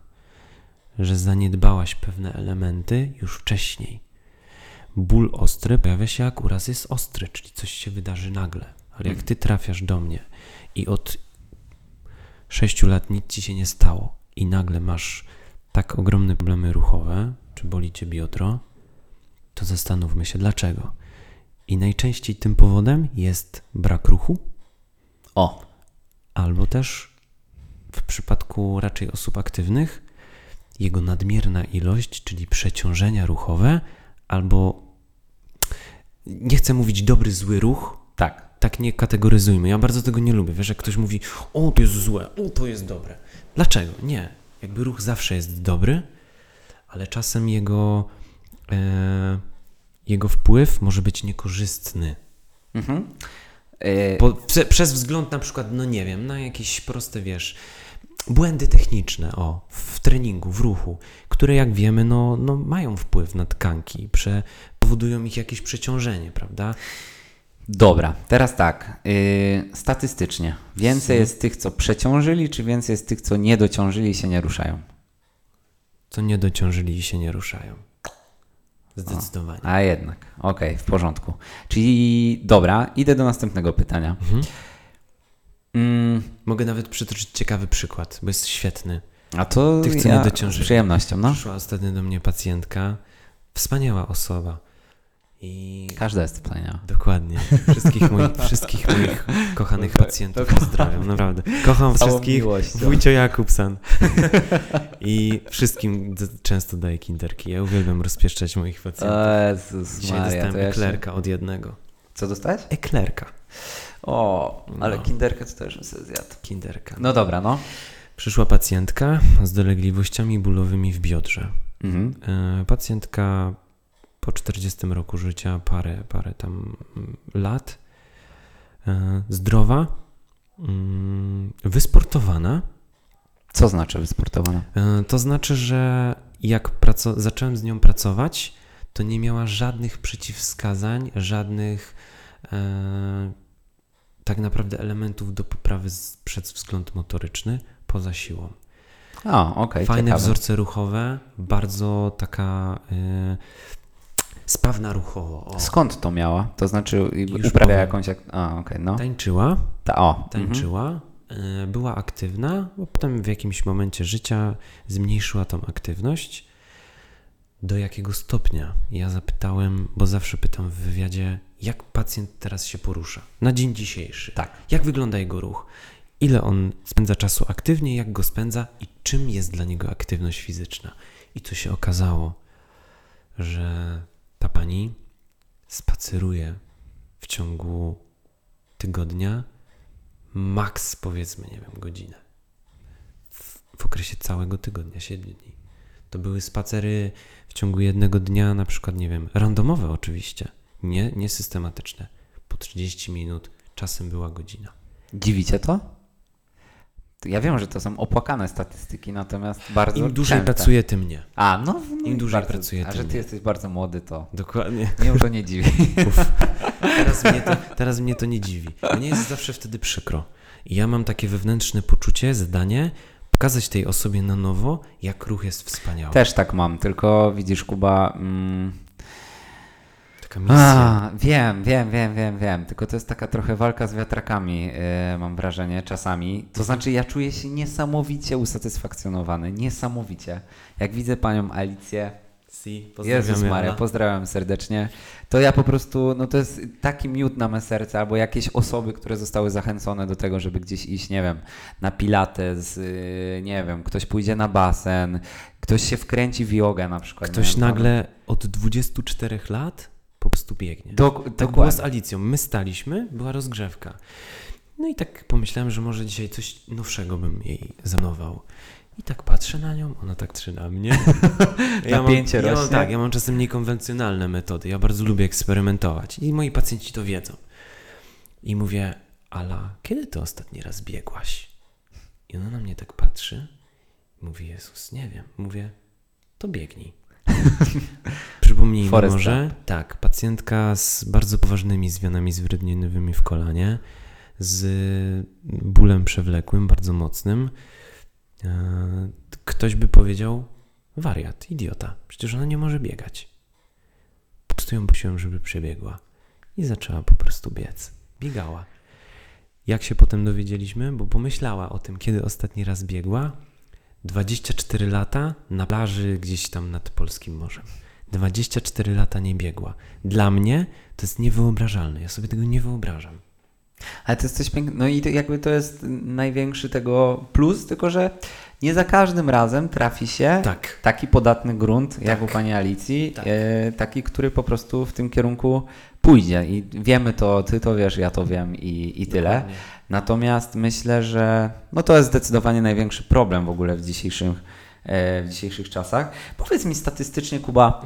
że zaniedbałaś pewne elementy już wcześniej. Ból ostry pojawia się jak uraz jest ostry, czyli coś się wydarzy nagle. Ale jak ty trafiasz do mnie i od sześciu lat nic ci się nie stało i nagle masz tak ogromne problemy ruchowe, czy boli cię biodro, to zastanówmy się dlaczego. I najczęściej tym powodem jest brak ruchu, O, albo też w przypadku raczej osób aktywnych jego nadmierna ilość, czyli przeciążenia ruchowe, albo nie chcę mówić dobry, zły ruch, tak. Tak nie kategoryzujmy. Ja bardzo tego nie lubię. Wiesz, jak ktoś mówi, o, to jest złe, o, to jest dobre. Dlaczego? Nie. Jakby ruch zawsze jest dobry, ale czasem jego, e, jego wpływ może być niekorzystny. Mhm. E, Po, prze, przez wzgląd na przykład, no nie wiem, na jakieś proste, wiesz, błędy techniczne, o, w treningu, w ruchu, które jak wiemy, no, no mają wpływ na tkanki, prze, powodują ich jakieś przeciążenie, prawda? Dobra, teraz tak. Yy, statystycznie. Więcej Mhm. jest tych, co przeciążyli, czy więcej jest tych, co nie dociążyli i się nie ruszają? Co nie dociążyli i się nie ruszają. Zdecydowanie. A jednak, okej, w porządku. Czyli dobra, idę do następnego pytania. Mhm. Mm, Mogę nawet przytoczyć ciekawy przykład, bo jest świetny. a to Tych, co ja nie dociążyli. z przyjemnością, no. Przyszła ostatnio do mnie pacjentka, wspaniała osoba. I Każda jest wspaniała. dokładnie, wszystkich moich, wszystkich moich kochanych pacjentów pozdrawiam, naprawdę. Kocham Całą wszystkich, miłością. wujcio Jakubsan. I wszystkim często daję kinderki. Ja uwielbiam rozpieszczać moich pacjentów. Jezus Dzisiaj Maria, dostałem ja się... eklerka od jednego. Co dostałeś? Eklerka. O, ale No. kinderkę to też bym sobie zjadł. Kinderka. No dobra, no. Przyszła pacjentka z dolegliwościami bólowymi w biodrze. Mhm. E, Pacjentka po 40 roku życia, parę, parę tam mm, lat, e, zdrowa, mm, wysportowana. Co znaczy wysportowana? E, To znaczy, że jak zacząłem z nią pracować, to nie miała żadnych przeciwwskazań, żadnych e, tak naprawdę elementów do poprawy z, przez wzgląd motoryczny poza siłą. O, okej, Fajne ciekawe. wzorce ruchowe, bardzo taka y, sprawna ruchowo. O. Skąd to miała? To znaczy Już uprawia powiem. jakąś... Jak... A, okej, no. Tańczyła, Ta, o. Mhm. tańczyła, y, była aktywna, bo potem w jakimś momencie życia zmniejszyła tą aktywność. Do jakiego stopnia? Ja zapytałem, bo zawsze pytam w wywiadzie, jak pacjent teraz się porusza na dzień dzisiejszy. Tak. Jak wygląda jego ruch? Ile on spędza czasu aktywnie, jak go spędza i czym jest dla niego aktywność fizyczna? I tu się okazało, że ta pani spaceruje w ciągu tygodnia maks powiedzmy, nie wiem, godzinę. W, w okresie całego tygodnia, 7 dni. To były spacery w ciągu jednego dnia, na przykład, nie wiem, randomowe oczywiście. Nie, niesystematyczne. Po 30 minut, czasem była godzina. Dziwicie to? Ja wiem, że to są opłakane statystyki, natomiast bardzo Im dłużej częste. pracuję, tym nie. A, no, no Im dłużej bardzo, pracuję, A że ty nie. jesteś bardzo młody, to Dokładnie. mnie już to nie dziwi. Uf. Teraz, mnie to, teraz mnie to nie dziwi. Mnie jest zawsze wtedy przykro. I ja mam takie wewnętrzne poczucie, zadanie, pokazać tej osobie na nowo, jak ruch jest wspaniały. Też tak mam, tylko widzisz, Kuba. Mm, Taka misja. a, wiem, wiem, wiem, wiem, wiem. Tylko to jest taka trochę walka z wiatrakami, yy, mam wrażenie, czasami. To znaczy, ja czuję się niesamowicie usatysfakcjonowany. Niesamowicie. Jak widzę panią Alicję. Si, Jezus Maria, Ala. pozdrawiam serdecznie. To ja po prostu, no to jest taki miód na me serce, albo jakieś osoby, które zostały zachęcone do tego, żeby gdzieś iść, nie wiem, na pilates, yy, nie wiem, ktoś pójdzie na basen, ktoś się wkręci w jogę na przykład. Ktoś wiem, nagle od 24 lat po prostu biegnie. Do, Tak było dokładnie. z Alicją. My staliśmy, była rozgrzewka. No i tak pomyślałem, że może dzisiaj coś nowszego bym jej zanował. I tak patrzę na nią, ona tak patrzy na mnie. Napięcie mam, ja mam, rośnie. Tak, ja mam czasem niekonwencjonalne metody. Ja bardzo lubię eksperymentować. I moi pacjenci to wiedzą. I mówię, Ala, kiedy ty ostatni raz biegłaś? I ona na mnie tak patrzy. Mówi, Jezus, nie wiem. Mówię, to biegnij. Przypomnijmy Forrest może, tak, pacjentka z bardzo poważnymi zmianami zwrotnieniowymi w kolanie, z bólem przewlekłym, bardzo mocnym. E, Ktoś by powiedział, wariat, idiota, przecież ona nie może biegać. Po prostu ją prosiłem, żeby przebiegła i zaczęła po prostu biec. Biegała. Jak się potem dowiedzieliśmy? Bo pomyślała o tym, kiedy ostatni raz biegła. 24 lata na plaży gdzieś tam nad Polskim Morzem. 24 lata nie biegła. Dla mnie to jest niewyobrażalne. Ja sobie tego nie wyobrażam. Ale to jest coś pięknego. No i to jakby to jest największy tego plus, tylko że nie za każdym razem trafi się Tak. taki podatny grunt, jak u pani Alicji, Tak. e, taki, który po prostu w tym kierunku pójdzie. I wiemy to, ty to wiesz, ja to wiem i, i tyle. Dokładnie. Natomiast myślę, że no to jest zdecydowanie największy problem w ogóle w dzisiejszych, e, w dzisiejszych czasach. Powiedz mi statystycznie, Kuba.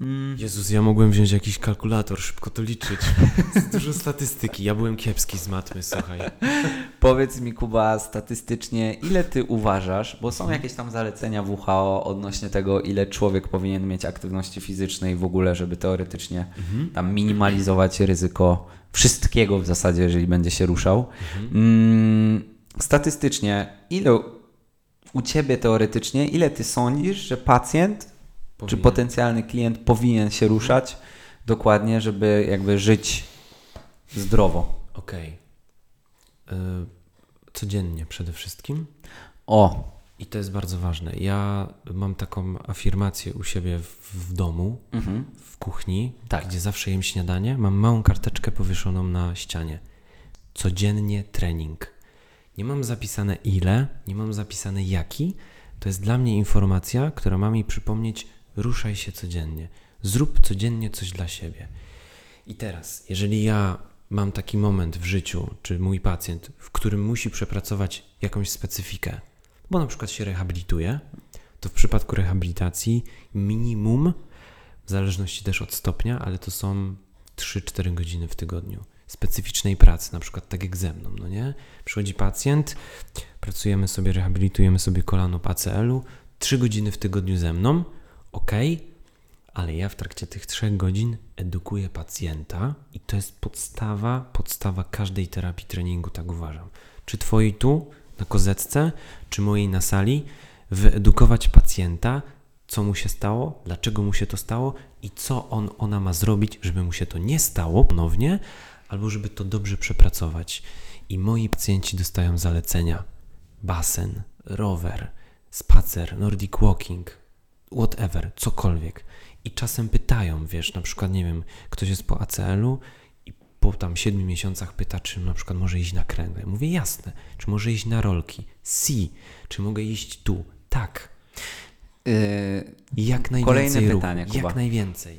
Mm, Jezus, ja mogłem wziąć jakiś kalkulator, szybko to liczyć. Dużo statystyki. Ja byłem kiepski z matmy, słuchaj. Powiedz mi, Kuba, statystycznie, ile ty uważasz, bo są jakieś tam zalecenia WHO odnośnie tego, ile człowiek powinien mieć aktywności fizycznej w ogóle, żeby teoretycznie tam minimalizować ryzyko wszystkiego w zasadzie, jeżeli będzie się ruszał. Mm, statystycznie, ile u ciebie teoretycznie, ile ty sądzisz, że pacjent czy Powinien. potencjalny klient powinien się ruszać dokładnie, żeby jakby żyć zdrowo? Okej. Y, Codziennie przede wszystkim. O, I to jest bardzo ważne. Ja mam taką afirmację u siebie w, w domu, mhm. w kuchni, Tak. gdzie zawsze jem śniadanie. Mam małą karteczkę powieszoną na ścianie. Codziennie trening. Nie mam zapisane ile, nie mam zapisane jaki. To jest dla mnie informacja, która ma mi przypomnieć, ruszaj się codziennie. Zrób codziennie coś dla siebie. I teraz, jeżeli ja mam taki moment w życiu, czy mój pacjent, w którym musi przepracować jakąś specyfikę, bo na przykład się rehabilituje, to w przypadku rehabilitacji minimum, w zależności też od stopnia, ale to są 3-4 godziny w tygodniu specyficznej pracy, na przykład tak jak ze mną, no nie? Przychodzi pacjent, pracujemy sobie, rehabilitujemy sobie kolano po ACL-u, 3 godziny w tygodniu ze mną, ok, ale ja w trakcie tych 3 godzin edukuję pacjenta i to jest podstawa, podstawa każdej terapii treningu, tak uważam. Czy twojej tu, na kozetce, czy mojej na sali, wyedukować pacjenta, co mu się stało, dlaczego mu się to stało i co on, ona ma zrobić, żeby mu się to nie stało ponownie, albo żeby to dobrze przepracować. I moi pacjenci dostają zalecenia: basen, rower, spacer, nordic walking, whatever, cokolwiek. I czasem pytają, wiesz, na przykład, nie wiem, ktoś jest po ACL-u po tam 7 miesiącach pyta, czy na przykład może iść na kręgle. Mówię, jasne. Czy może iść na rolki? Si. Czy mogę iść tu? Tak. Yy, I Jak najwięcej Kolejne ruchu. pytanie, Kuba. Jak najwięcej.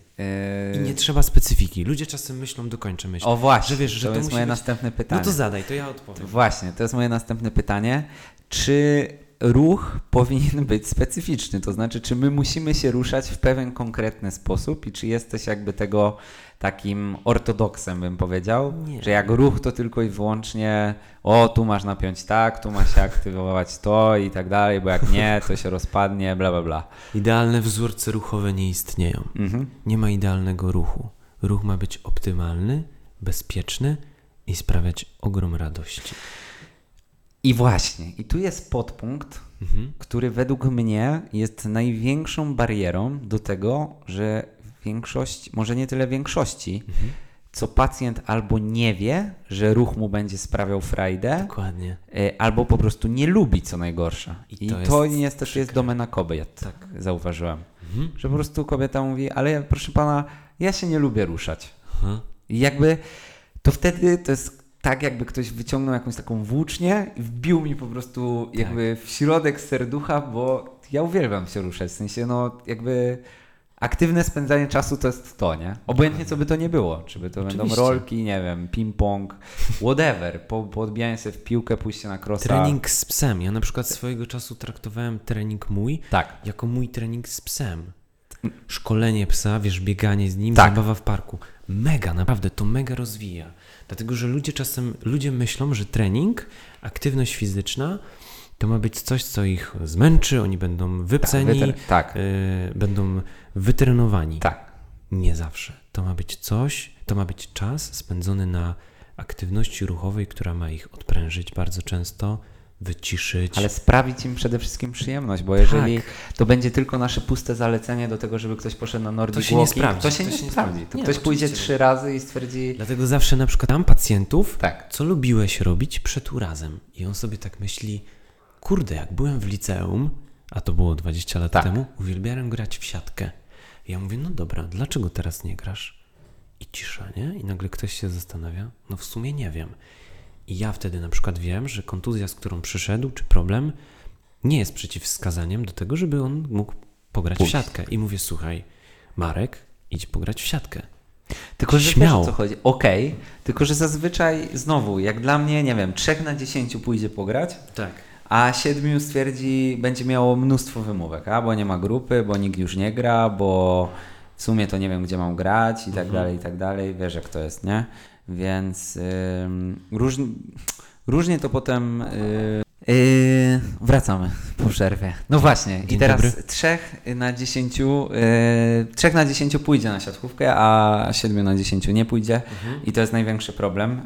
I yy, nie trzeba specyfiki. Ludzie czasem myślą, dokończę myśl. o właśnie, że wiesz, że to, to jest moje być- następne pytanie. No to zadaj, to ja odpowiem. Właśnie, to jest moje następne pytanie. Czy ruch powinien być specyficzny. To znaczy, czy my musimy się ruszać w pewien konkretny sposób i czy jesteś jakby tego takim ortodoksem, bym powiedział, Nie. że jak ruch to tylko i wyłącznie o, tu masz napiąć tak, tu masz się aktywować to i tak dalej, bo jak nie, to się rozpadnie, bla, bla, bla. Idealne wzorce ruchowe nie istnieją. Mhm. Nie ma idealnego ruchu. Ruch ma być optymalny, bezpieczny i sprawiać ogrom radości. I właśnie, i tu jest podpunkt, Mhm. który według mnie jest największą barierą do tego, że większość, może nie tyle większości, Mhm. co pacjent albo nie wie, że ruch mu będzie sprawiał frajdę, Dokładnie. y, albo po prostu nie lubi, co najgorsze. I, I to, to jest niestety jest przykre. domena kobiet, tak zauważyłem. Mhm. Że po prostu kobieta mówi, ale proszę pana, ja się nie lubię ruszać. Aha. I jakby to wtedy to jest tak, jakby ktoś wyciągnął jakąś taką włócznię i wbił mi po prostu Tak. jakby w środek serducha, bo ja uwielbiam się ruszać. W sensie, no jakby aktywne spędzanie czasu to jest to, nie? Obojętnie co by to nie było. Czy by to będą Oczywiście. rolki, nie wiem, ping-pong, whatever. Po, poodbijanie sobie w piłkę, pójście na crossa. Trening z psem. Ja na przykład swojego czasu traktowałem trening mój Tak. jako mój trening z psem. Szkolenie psa, wiesz, bieganie z nim, Tak. zabawa w parku. Mega, naprawdę, to mega rozwija. Dlatego, że ludzie czasem, ludzie myślą, że trening, aktywność fizyczna to ma być coś, co ich zmęczy, oni będą wypceni, Wytr- tak, y, będą wytrenowani. tak. Nie zawsze. To ma być coś, to ma być czas spędzony na aktywności ruchowej, która ma ich odprężyć bardzo często, wyciszyć. Ale sprawić im przede wszystkim przyjemność, bo jeżeli Tak. to będzie tylko nasze puste zalecenie do tego, żeby ktoś poszedł na Nordic To się nie sprawdzi, to się to nie się nie sprawdzi. sprawdzi. To Nie, ktoś pójdzie oczywiście. trzy razy i stwierdzi, Dlatego zawsze na przykład mam pacjentów, tak, co lubiłeś robić przed urazem. I on sobie tak myśli, kurde, jak byłem w liceum, a to było 20 lat Tak. temu, uwielbiałem grać w siatkę. I ja mówię, no dobra, dlaczego teraz nie grasz? I cisza, nie? I nagle ktoś się zastanawia, no w sumie nie wiem. I ja wtedy na przykład wiem, że kontuzja, z którą przyszedł, czy problem, nie jest przeciwwskazaniem do tego, żeby on mógł pograć w siatkę. I mówię, słuchaj, Marek, idź pograć w siatkę. Tylko, że Śmiało. wiesz o co chodzi. Okej, tylko, że zazwyczaj znowu, jak dla mnie, nie wiem, trzech na dziesięciu pójdzie pograć, Tak. A siedmiu stwierdzi, będzie miało mnóstwo wymówek, a bo nie ma grupy, bo nikt już nie gra, bo w sumie to nie wiem, gdzie mam grać i tak Mhm. dalej, i tak dalej. Wiesz, jak to jest, nie? Więc ym, róż, różnie to potem... Yy, yy, wracamy po przerwie. No właśnie, i Dzień teraz dobry. trzech na dziesięciu, yy, trzech na dziesięciu pójdzie na siatkówkę, a siedmiu na dziesięciu nie pójdzie i to jest największy problem.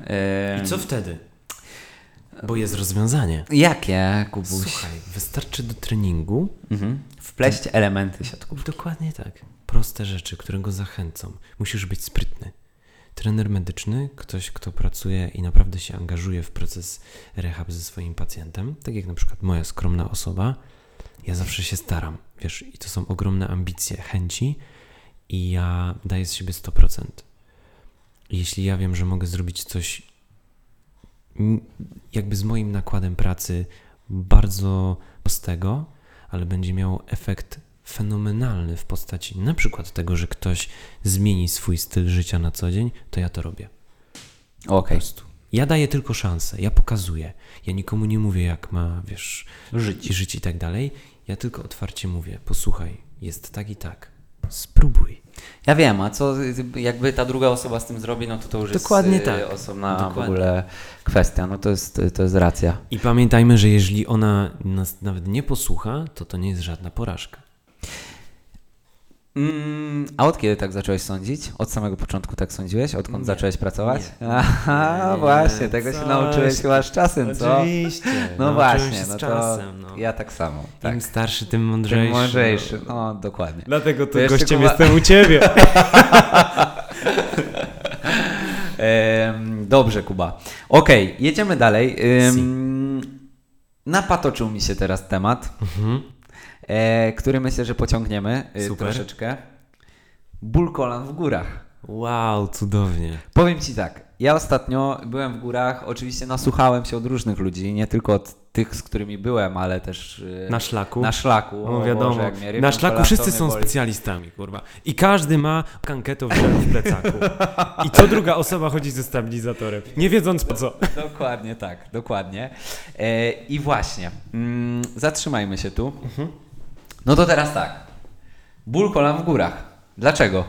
Yy, I co wtedy? Bo jest rozwiązanie. Jakie, Kubuś? Słuchaj, wystarczy do treningu Mhm. Wpleść elementy siatkówki. dokładnie tak. Proste rzeczy, które go zachęcą. Musisz być sprytny. Trener medyczny, ktoś, kto pracuje i naprawdę się angażuje w proces rehab ze swoim pacjentem, tak jak na przykład moja skromna osoba, ja zawsze się staram, wiesz, i to są ogromne ambicje, chęci i ja daję z siebie 100%. I Jeśli ja wiem, że mogę zrobić coś jakby z moim nakładem pracy bardzo prostego, ale będzie miało efekt fenomenalny w postaci na przykład tego, że ktoś zmieni swój styl życia na co dzień, to ja to robię. Okej. prostu. Ja daję tylko szansę, ja pokazuję. Ja nikomu nie mówię, jak ma, wiesz, Żyć. żyć i tak dalej. Ja tylko otwarcie mówię, posłuchaj, jest tak i tak. Spróbuj. Ja wiem, a co jakby ta druga osoba z tym zrobi, no to to już Dokładnie jest y, tak. osobna w Dokładnie. ogóle kwestia. No to jest, to jest racja. I pamiętajmy, że jeżeli ona nas nawet nie posłucha, to to nie jest żadna porażka. Mm, a od kiedy tak zacząłeś sądzić? Od samego początku tak sądziłeś? Odkąd Nie. zacząłeś pracować? Nie. Aha, Nie, właśnie, tego się nauczyłeś chyba z czasem, co? Oczywiście. No właśnie, no to czasem, no. ja tak samo. Tak. Im starszy, tym Tym mądrzejszy. mądrzejszy, no dokładnie. Dlatego jeszcze, gościem Kuba- jestem u ciebie. Dobrze, Kuba. Okej, jedziemy dalej. Napatoczył mi się teraz temat, Mhm. E, który myślę, że pociągniemy e, Super. troszeczkę. Ból kolan w górach. Wow, cudownie. Powiem Ci tak, ja ostatnio byłem w górach, oczywiście nasłuchałem się od różnych ludzi, nie tylko od tych, z którymi byłem, ale też yy, Na szlaku? na szlaku. No wiadomo, Boże, rypią na szlaku wszyscy są boli. specjalistami, kurwa. I każdy ma kanketę w plecaku. I co druga osoba chodzi ze stabilizatorem, nie wiedząc po co. Dokładnie tak, dokładnie. E, I właśnie, mm, zatrzymajmy się tu. Mhm. No to teraz tak. Ból kolan w górach. Dlaczego?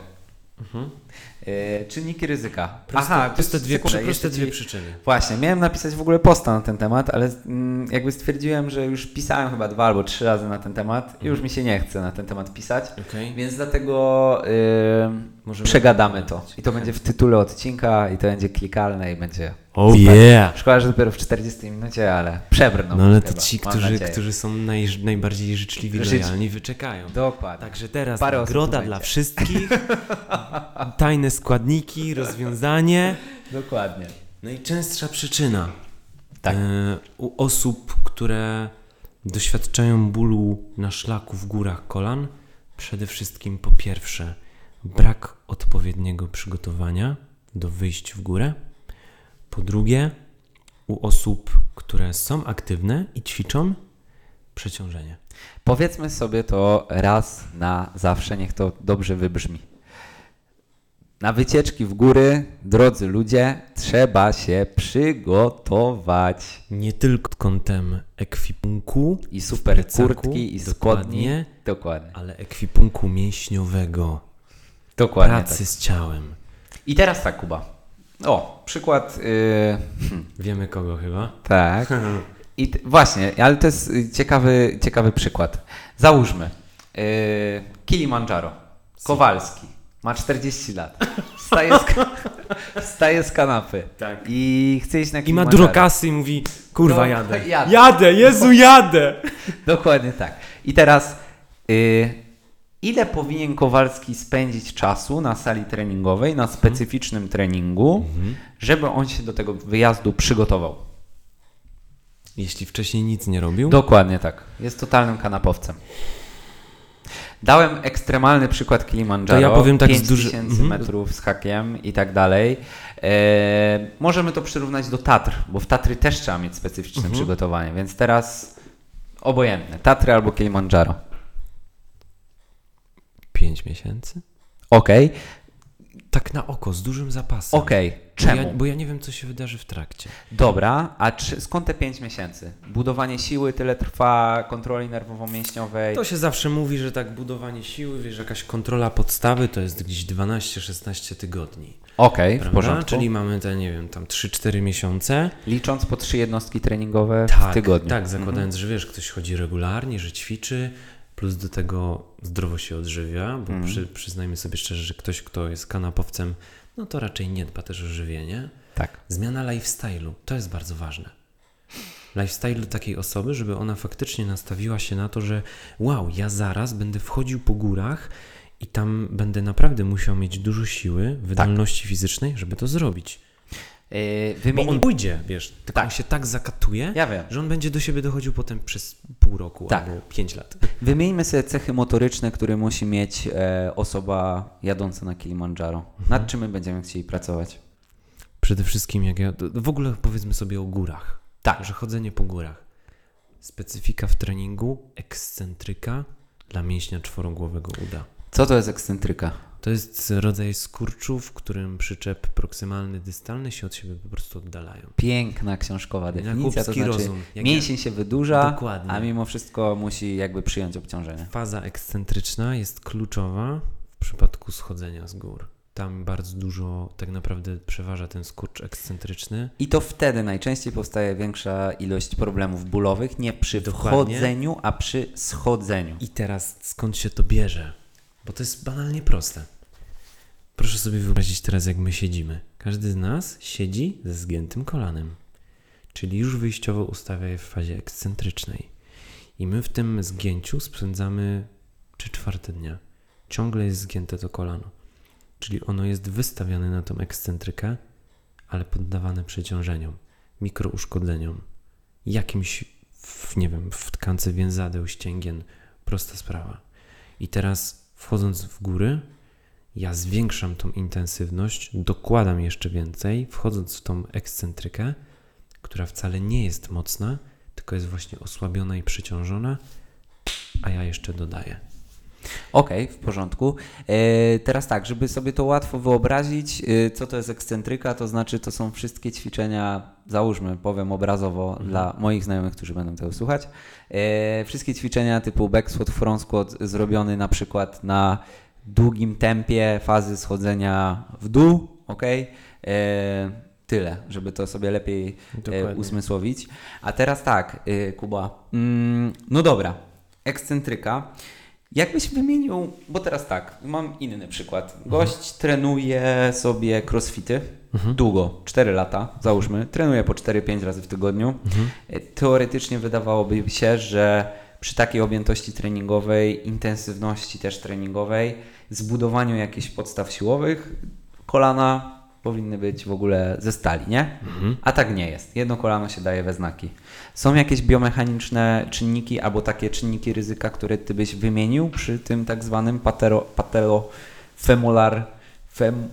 E, czynniki ryzyka. Mhm. Proste, Aha, proste, dwie, sekundę, proste dwie ci- przyczyny. Właśnie, miałem napisać w ogóle posta na ten temat, ale mm, jakby stwierdziłem, że już pisałem chyba dwa albo trzy razy na ten temat i już mi się nie chce na ten temat pisać, Okej. więc dlatego yy, przegadamy to. I to będzie w tytule odcinka i to będzie klikalne i będzie... Oh yeah! Szkoda, że dopiero w 40 minucie, ale przebrną. No ale to chyba, ci, którzy, którzy są naj, najbardziej życzliwi, Życz- lojalni, wyczekają. Dokładnie. Także teraz Parę nagroda dla wszystkich, tajne składniki, rozwiązanie. Dokładnie. Najczęstsza przyczyna Tak. e, u osób, które doświadczają bólu na szlaku w górach kolan, przede wszystkim po pierwsze brak odpowiedniego przygotowania do wyjść w górę. Po drugie, u osób, które są aktywne i ćwiczą, przeciążenie. Powiedzmy sobie to raz na zawsze, niech to dobrze wybrzmi. Na wycieczki w góry, drodzy ludzie, trzeba się przygotować. Nie tylko kątem ekwipunku, I super kurtki, i spodni. dokładnie, Dokładnie. ale ekwipunku mięśniowego, Dokładnie pracy tak. z ciałem. I teraz tak, Kuba. O, przykład. Yy, Wiemy kogo chyba. tak. I właśnie, ale to jest ciekawy, ciekawy przykład. Załóżmy. Yy, Kilimandżaro. Kowalski. Ma 40 lat. Wstaje z, wstaje z kanapy. Tak. I chce iść na I ma dużo kasy i mówi, kurwa No, jadę. jadę. Jadę, Jezu, jadę! Dokładnie tak. I teraz, y, ile powinien Kowalski spędzić czasu na sali treningowej, na specyficznym treningu, żeby on się do tego wyjazdu przygotował? Jeśli wcześniej nic nie robił, Dokładnie tak. Jest totalnym kanapowcem. Dałem ekstremalny przykład Kilimandżaro. To ja powiem tak z 5000 duży- mhm. metrów z hakiem i tak dalej. E, możemy to przyrównać do Tatr, bo w Tatry też trzeba mieć specyficzne Mhm. przygotowanie, więc teraz obojętne. Tatry albo Kilimandżaro. 5 miesięcy. Okej, Tak na oko, z dużym zapasem. okej. Bo ja, Czemu? bo ja nie wiem, co się wydarzy w trakcie. Dobra, a czy, skąd te 5 miesięcy? Budowanie siły tyle trwa, kontroli nerwowo-mięśniowej. To się zawsze mówi, że tak budowanie siły, wiesz, jakaś kontrola podstawy to jest gdzieś 12-16 tygodni. Okej, w Prawda? porządku. Czyli mamy te, nie wiem, tam 3-4 miesiące. Licząc po trzy jednostki treningowe Tak, w tygodniu. tak, zakładając, że wiesz, ktoś chodzi regularnie, że ćwiczy, plus do tego zdrowo się odżywia, bo przy, przyznajmy sobie szczerze, że ktoś, kto jest kanapowcem, no to raczej nie dba też o żywienie. Tak. Zmiana lifestyle'u, to jest bardzo ważne. Lifestyle takiej osoby, żeby ona faktycznie nastawiła się na to, że wow, ja zaraz będę wchodził po górach i tam będę naprawdę musiał mieć dużo siły, wydolności fizycznej, żeby to zrobić. Yy, Bo wymieni... on pójdzie, wiesz, tylko on się tak zakatuje, Ja że on będzie do siebie dochodził potem przez pół roku Tak. albo pięć lat. Wymieńmy sobie cechy motoryczne, które musi mieć e, osoba jadąca na Kilimandżaro. Mhm. Nad czym my będziemy chcieli pracować? Przede wszystkim, jak ja. W ogóle powiedzmy sobie o górach. Tak. Że chodzenie po górach. Specyfika w treningu, ekscentryka dla mięśnia czworogłowego uda. Co to jest ekscentryka? To jest rodzaj skurczu, w którym przyczep proksymalny, dystalny się od siebie po prostu oddalają. Piękna książkowa definicja, to znaczy rozum. Mięsień się wydłuża, Dokładnie. a mimo wszystko musi jakby przyjąć obciążenie. Faza ekscentryczna jest kluczowa w przypadku schodzenia z gór. Tam bardzo dużo tak naprawdę przeważa ten skurcz ekscentryczny. I to wtedy najczęściej powstaje większa ilość problemów bólowych, nie przy Dokładnie. wchodzeniu, a przy schodzeniu. I teraz skąd się to bierze? Bo to jest banalnie proste. Proszę sobie wyobrazić teraz, jak my siedzimy. Każdy z nas siedzi ze zgiętym kolanem, czyli już wyjściowo ustawia je w fazie ekscentrycznej. I my w tym zgięciu spędzamy 3 czwarte dnia. Ciągle jest zgięte to kolano. Czyli ono jest wystawiane na tą ekscentrykę, ale poddawane przeciążeniom, mikrouszkodzeniom, jakimś, w, nie wiem, w tkance więzadeł, ścięgien, prosta sprawa. I teraz wchodząc w góry, ja zwiększam tą intensywność, dokładam jeszcze więcej, wchodząc w tą ekscentrykę, która wcale nie jest mocna, tylko jest właśnie osłabiona i przyciążona, a ja jeszcze dodaję. Okej, w porządku. E, teraz tak, żeby sobie to łatwo wyobrazić, e, co to jest ekscentryka, to znaczy to są wszystkie ćwiczenia, załóżmy, powiem obrazowo dla moich znajomych, którzy będą tego słuchać. E, wszystkie ćwiczenia typu back squat, front squat zrobiony na przykład na długim tempie fazy schodzenia w dół, ok? Tyle, żeby to sobie lepiej e, Dokładnie. uzmysłowić. A teraz tak, e, Kuba. Mm, no dobra, ekscentryka. Jakbyś wymienił, bo teraz tak, mam inny przykład. Gość trenuje sobie crossfity długo, 4 lata, załóżmy, trenuje po 4-5 razy w tygodniu. E, Teoretycznie wydawałoby się, że przy takiej objętości treningowej, intensywności też treningowej, zbudowaniu jakichś podstaw siłowych, kolana powinny być w ogóle ze stali, nie? A tak nie jest. Jedno kolano się daje we znaki. Są jakieś biomechaniczne czynniki albo takie czynniki ryzyka, które ty byś wymienił przy tym tak zwanym patero, patelofemolar fem,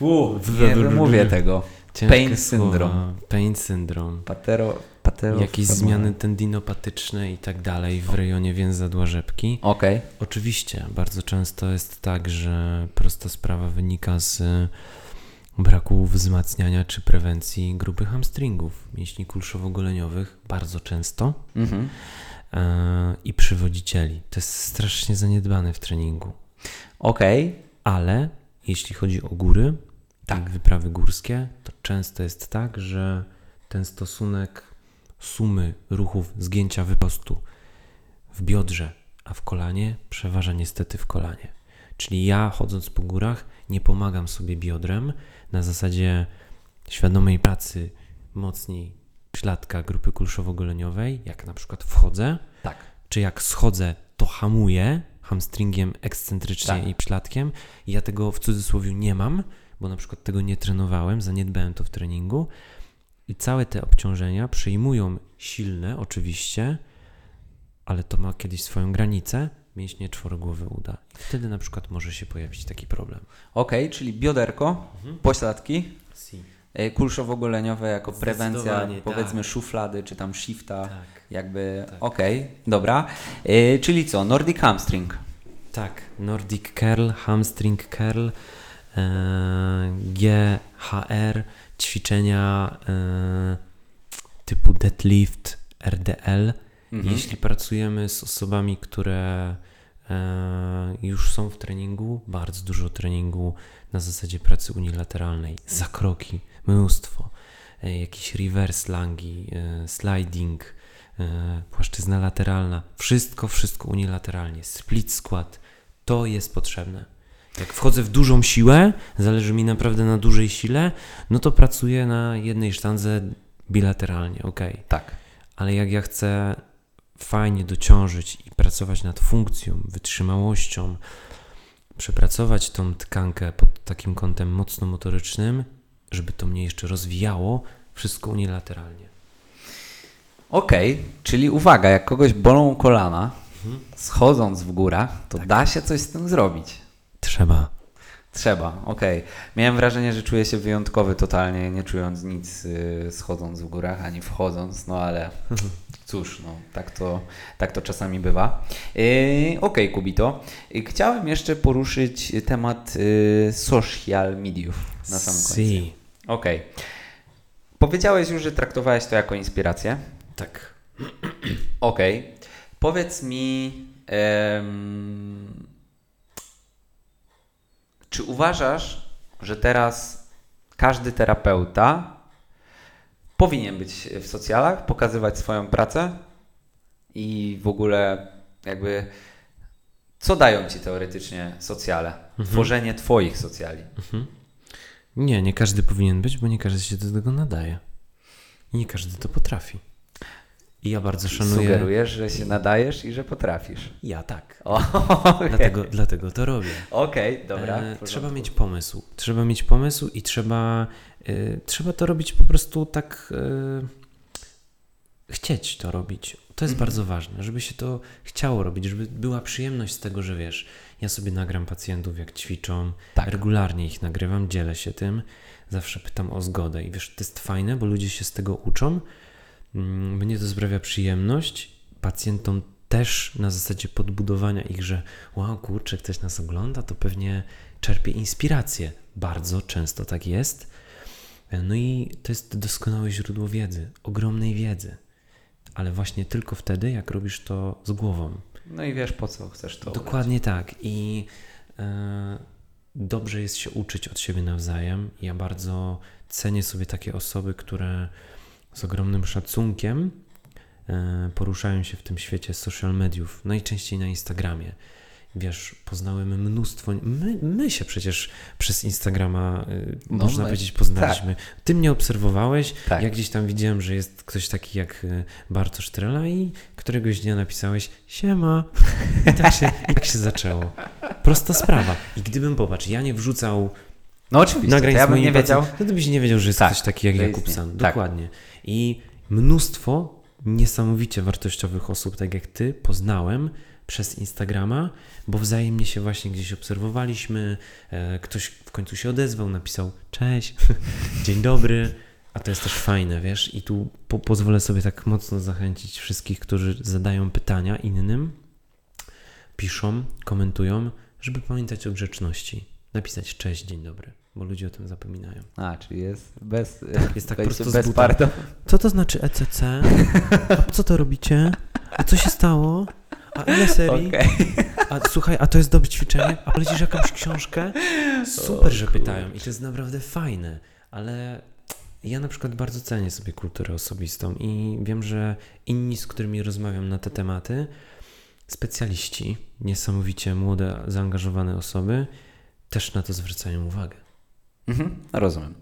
fu, nie wymówię tego. Ciężkie Pain słowa. syndrome. Pain syndrome. Patero, patero Jakieś zmiany tendinopatyczne i tak dalej w rejonie więzadła rzepki. Okej. Oczywiście, bardzo często jest tak, że prosta sprawa wynika z braku wzmacniania czy prewencji grupy hamstringów, mięśni kulszowo-goleniowych, bardzo często Mhm. e, i przywodzicieli. To jest strasznie zaniedbane w treningu. Okej. Ale jeśli chodzi o góry Tak. wyprawy górskie, to często jest tak, że ten stosunek sumy ruchów zgięcia wypostu w biodrze, a w kolanie przeważa niestety w kolanie. Czyli ja chodząc po górach nie pomagam sobie biodrem na zasadzie świadomej pracy mocniej śladka grupy kulszowo-goleniowej, jak na przykład wchodzę, Tak. czy jak schodzę, to hamuję hamstringiem ekscentrycznie Tak. i przyladkiem. Ja tego w cudzysłowie nie mam, bo na przykład tego nie trenowałem, zaniedbałem to w treningu. I całe te obciążenia przyjmują silne, oczywiście, ale to ma kiedyś swoją granicę, mięśnie czworogłowy uda. I wtedy na przykład może się pojawić taki problem. Okej, czyli bioderko, Mhm. pośladki, e, kulszowo-goleniowe jako prewencja, Zdecydowanie, powiedzmy tak. szuflady czy tam shifta, Tak. jakby, Tak. okej, dobra. E, czyli co, Nordic Hamstring. Tak, Nordic Curl, Hamstring Curl, GHR, ćwiczenia e, typu deadlift, RDL. Mhm. Jeśli pracujemy z osobami, które e, już są w treningu, bardzo dużo treningu na zasadzie pracy unilateralnej, zakroki, mnóstwo, e, jakieś reverse langi, e, sliding, e, płaszczyzna lateralna, wszystko, wszystko unilateralnie, split squat, to jest potrzebne. Jak wchodzę w dużą siłę, zależy mi naprawdę na dużej sile, no to pracuję na jednej sztandze bilateralnie, ok. Tak. Ale jak ja chcę fajnie dociążyć i pracować nad funkcją, wytrzymałością, przepracować tą tkankę pod takim kątem mocno motorycznym, żeby to mnie jeszcze rozwijało, wszystko unilateralnie. Okej, czyli uwaga, jak kogoś bolą kolana, schodząc w górach, to da się coś z tym zrobić. Trzeba. Trzeba, okej. Miałem wrażenie, że czuję się wyjątkowy totalnie, nie czując nic y, schodząc w górach, ani wchodząc, no ale cóż, no tak to, tak to czasami bywa. Y, okej, Kubito. Y, chciałem jeszcze poruszyć temat y, social mediów na sam koniec. Si. Okej. Powiedziałeś już, że traktowałeś to jako inspirację. Tak. Okej. Powiedz mi, czy uważasz, że teraz każdy terapeuta powinien być w socjalach, pokazywać swoją pracę i w ogóle jakby co dają ci teoretycznie socjale? Tworzenie twoich socjali. Nie, nie każdy powinien być, bo nie każdy się do tego nadaje. I nie każdy to potrafi. I ja bardzo szanuję. Sugerujesz, że się nadajesz i że potrafisz. Ja tak. O, okej. Dlatego, dlatego to robię. Okej, dobra. E, trzeba mieć pomysł. Trzeba mieć pomysł i trzeba, e, trzeba to robić po prostu tak e, chcieć to robić. To jest Mhm. bardzo ważne, żeby się to chciało robić, żeby była przyjemność z tego, że wiesz, ja sobie nagram pacjentów jak ćwiczą, Tak. regularnie ich nagrywam, dzielę się tym, zawsze pytam o zgodę i wiesz, to jest fajne, bo ludzie się z tego uczą, mnie to sprawia przyjemność, pacjentom też na zasadzie podbudowania ich, że wow, kurczę, ktoś nas ogląda, to pewnie czerpie inspirację. Bardzo często tak jest. No i to jest doskonałe źródło wiedzy, ogromnej wiedzy. Ale właśnie tylko wtedy, jak robisz to z głową. No i wiesz po co chcesz to. Dokładnie tak. I e, dobrze jest się uczyć od siebie nawzajem. Ja bardzo cenię sobie takie osoby, które z ogromnym szacunkiem e, poruszają się w tym świecie social mediów, najczęściej na Instagramie. Wiesz, poznałem mnóstwo. My, my się przecież przez Instagrama, y, No, można my- powiedzieć, poznaliśmy. Ty mnie obserwowałeś, Tak. ja gdzieś tam widziałem, że jest ktoś taki jak y, Bartosz Trela i któregoś dnia napisałeś siema. I tak się, i tak się zaczęło. Prosta sprawa. I gdybym, popatrz, ja nie wrzucał No oczywiście, nagrań ja bym nie wiedział. No to byś nie wiedział, że jest Tak, ktoś taki jak że Jakub istnieje. San. Tak. Dokładnie. I mnóstwo niesamowicie wartościowych osób, tak jak ty, poznałem przez Instagrama, bo wzajemnie się właśnie gdzieś obserwowaliśmy. E, ktoś w końcu się odezwał, napisał cześć, dzień dobry. A to jest też fajne, wiesz? I tu po pozwolę sobie tak mocno zachęcić wszystkich, którzy zadają pytania innym, piszą, komentują, żeby pamiętać o grzeczności. Napisać cześć, dzień dobry, bo ludzie o tym zapominają. A, czyli jest bez, jest tak wejście prosto bez pardon. Co to znaczy ECC? A co to robicie? A co się stało? A ile serii? Okej. A słuchaj, a to jest dobre ćwiczenie? A polecisz jakąś książkę? Super, że pytają i to jest naprawdę fajne, ale ja na przykład bardzo cenię sobie kulturę osobistą i wiem, że inni, z którymi rozmawiam na te tematy, specjaliści, niesamowicie młode, zaangażowane osoby, też na to zwracają uwagę. Mhm, rozumiem.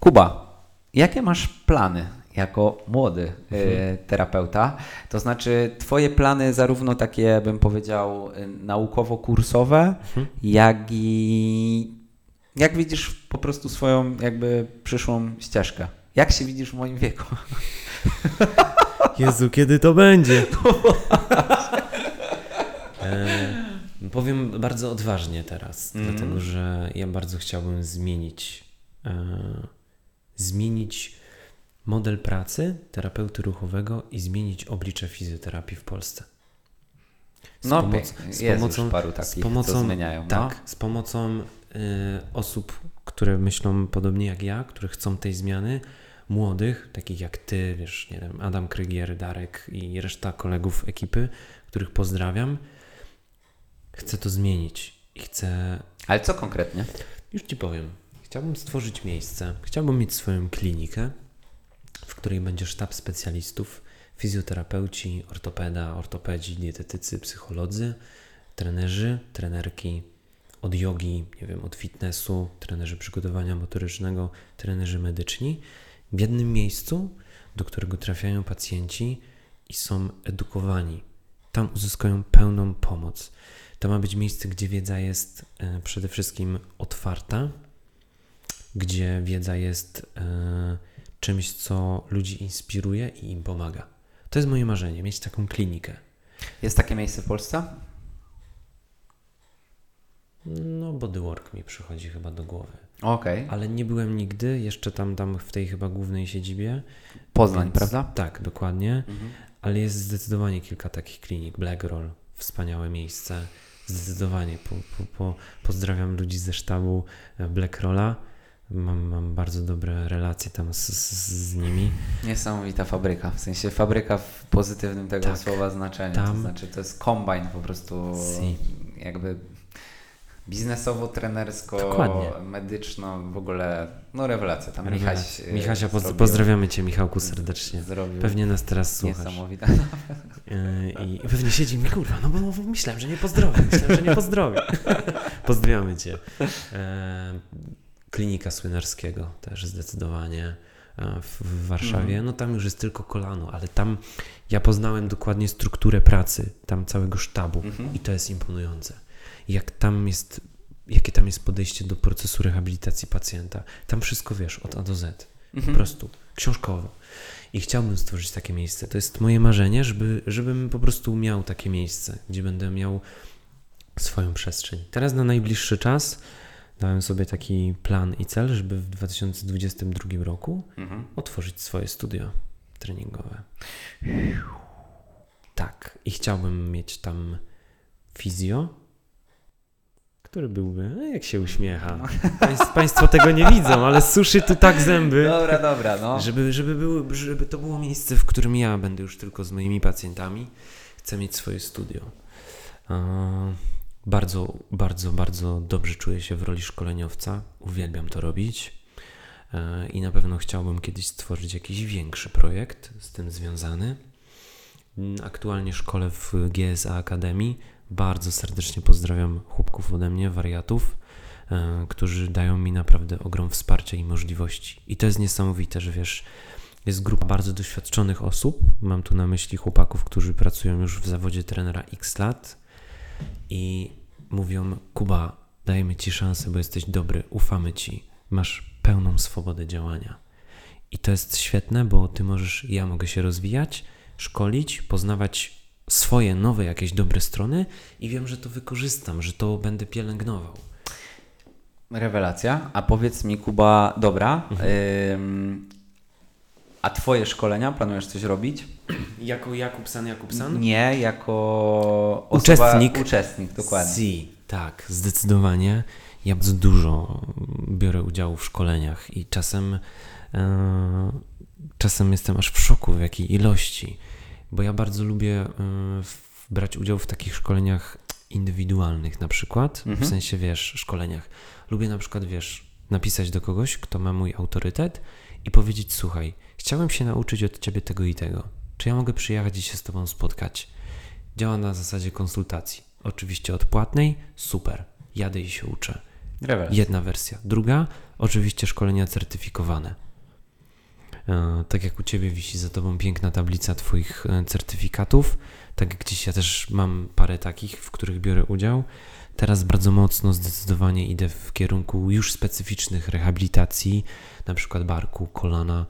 Kuba, jakie masz plany jako młody y, terapeuta? To znaczy, Twoje plany, zarówno takie, bym powiedział, naukowo-kursowe, jak i jak widzisz po prostu swoją jakby przyszłą ścieżkę? Jak się widzisz w moim wieku? Jezu, kiedy to będzie? powiem bardzo odważnie teraz, Mhm. dlatego że ja bardzo chciałbym zmienić e, zmienić model pracy terapeuty ruchowego i zmienić oblicze fizjoterapii w Polsce. Z No, pomoc- z jest pomocą- już paru z takich, pomocą, co zmieniają. Tak, No. z pomocą y, osób, które myślą podobnie jak ja, które chcą tej zmiany, młodych, takich jak ty, wiesz, nie wiem, Adam Krygier, Darek i reszta kolegów ekipy, których pozdrawiam. Chcę to zmienić i chcę, Ale co konkretnie? już ci powiem, chciałbym stworzyć miejsce, chciałbym mieć swoją klinikę, w której będzie sztab specjalistów, fizjoterapeuci, ortopeda, ortopedzi, dietetycy, psycholodzy, trenerzy, trenerki, od jogi, nie wiem, od fitnessu, trenerzy przygotowania motorycznego, trenerzy medyczni, w jednym miejscu, do którego trafiają pacjenci i są edukowani. Tam uzyskują pełną pomoc. To ma być miejsce, gdzie wiedza jest e, przede wszystkim otwarta, gdzie wiedza jest e, czymś, co ludzi inspiruje i im pomaga. To jest moje marzenie, mieć taką klinikę. Jest takie miejsce w Polsce? No, bodywork mi przychodzi chyba do głowy. Okej. Ale nie byłem nigdy, jeszcze tam, tam w tej chyba głównej siedzibie. Poznań, Więc- prawda? Tak, dokładnie. Mhm. Ale jest zdecydowanie kilka takich klinik. Black Roll, wspaniałe miejsce. Zdecydowanie. Po, po, po, pozdrawiam ludzi ze sztabu e, Black Rolla. Mam, mam bardzo dobre relacje tam z, z, z nimi. Niesamowita fabryka, w sensie fabryka w pozytywnym tego Tak. słowa znaczeniu. Tam- To znaczy to jest kombajn po prostu Si. jakby biznesowo, trenersko, Dokładnie. medyczno, w ogóle no rewelacja. Tam. Michaś, y, Michasia, poz, pozdrawiamy Cię Michałku serdecznie. Zrobił Pewnie nas teraz słuchasz. niesamowite. Yy, I pewnie siedzi i mówi, kurwa, no bo myślałem, że nie pozdrowię, myślałem, że nie pozdrowię. Pozdrawiamy Cię. E, Klinika Słynarskiego też zdecydowanie e, w, w Warszawie. No tam już jest tylko kolano, ale tam ja poznałem dokładnie strukturę pracy, tam całego sztabu Mhm. i to jest imponujące. Jak tam jest, jakie tam jest podejście do procesu rehabilitacji pacjenta. Tam wszystko wiesz, od A do Z. Po Mhm. prostu książkowo. I chciałbym stworzyć takie miejsce. To jest moje marzenie, żeby, żebym po prostu miał takie miejsce, gdzie będę miał swoją przestrzeń. Teraz na najbliższy czas dałem sobie taki plan i cel, żeby w 2022 roku Mhm. otworzyć swoje studio treningowe. Tak, i chciałbym mieć tam fizjo, który byłby, no jak się uśmiecha. Państw, państwo tego nie widzą, ale suszy tu tak zęby. Dobra, dobra, no. Żeby, żeby, było, żeby to było miejsce, w którym ja będę już tylko z moimi pacjentami. Chcę mieć swoje studio. Bardzo, bardzo, bardzo dobrze czuję się w roli szkoleniowca. Uwielbiam to robić. E, I na pewno chciałbym kiedyś stworzyć jakiś większy projekt z tym związany. Mm, Aktualnie szkole w GSA Akademii. Bardzo serdecznie pozdrawiam chłopków ode mnie, wariatów, e, którzy dają mi naprawdę ogrom wsparcia i możliwości. I to jest niesamowite, że wiesz, jest grupa bardzo doświadczonych osób. Mam tu na myśli chłopaków, którzy pracują już w zawodzie trenera X lat i mówią: Kuba, dajemy ci szansę, bo jesteś dobry, ufamy ci, masz pełną swobodę działania. I to jest świetne, bo ty możesz, ja mogę się rozwijać, szkolić, poznawać swoje nowe jakieś dobre strony i wiem, że to wykorzystam, że to będę pielęgnował. Rewelacja. A powiedz mi, Kuba, dobra. Mhm. ym, a twoje szkolenia planujesz coś robić? Jako Jakubsan Jakubsan? Nie, jako osoba, Uczestnik. Uczestnik, dokładnie. Si, tak, zdecydowanie. Ja bardzo dużo biorę udziału w szkoleniach i czasem, e, czasem jestem aż w szoku, w jakiej ilości, bo ja bardzo lubię e, w, brać udział w takich szkoleniach indywidualnych na przykład, w Mhm. sensie, wiesz, szkoleniach. Lubię na przykład, wiesz, napisać do kogoś, kto ma mój autorytet i powiedzieć, słuchaj, chciałem się nauczyć od ciebie tego i tego. Czy ja mogę przyjechać i się z tobą spotkać? Działa na zasadzie konsultacji. Oczywiście odpłatnej, super. Jadę i się uczę. Rewelacja. Jedna wersja. Druga, oczywiście szkolenia certyfikowane. E, tak jak u Ciebie wisi za Tobą piękna tablica Twoich e, certyfikatów, tak jak gdzieś ja też mam parę takich, w których biorę udział. Teraz bardzo mocno, zdecydowanie idę w kierunku już specyficznych rehabilitacji, na przykład barku, kolana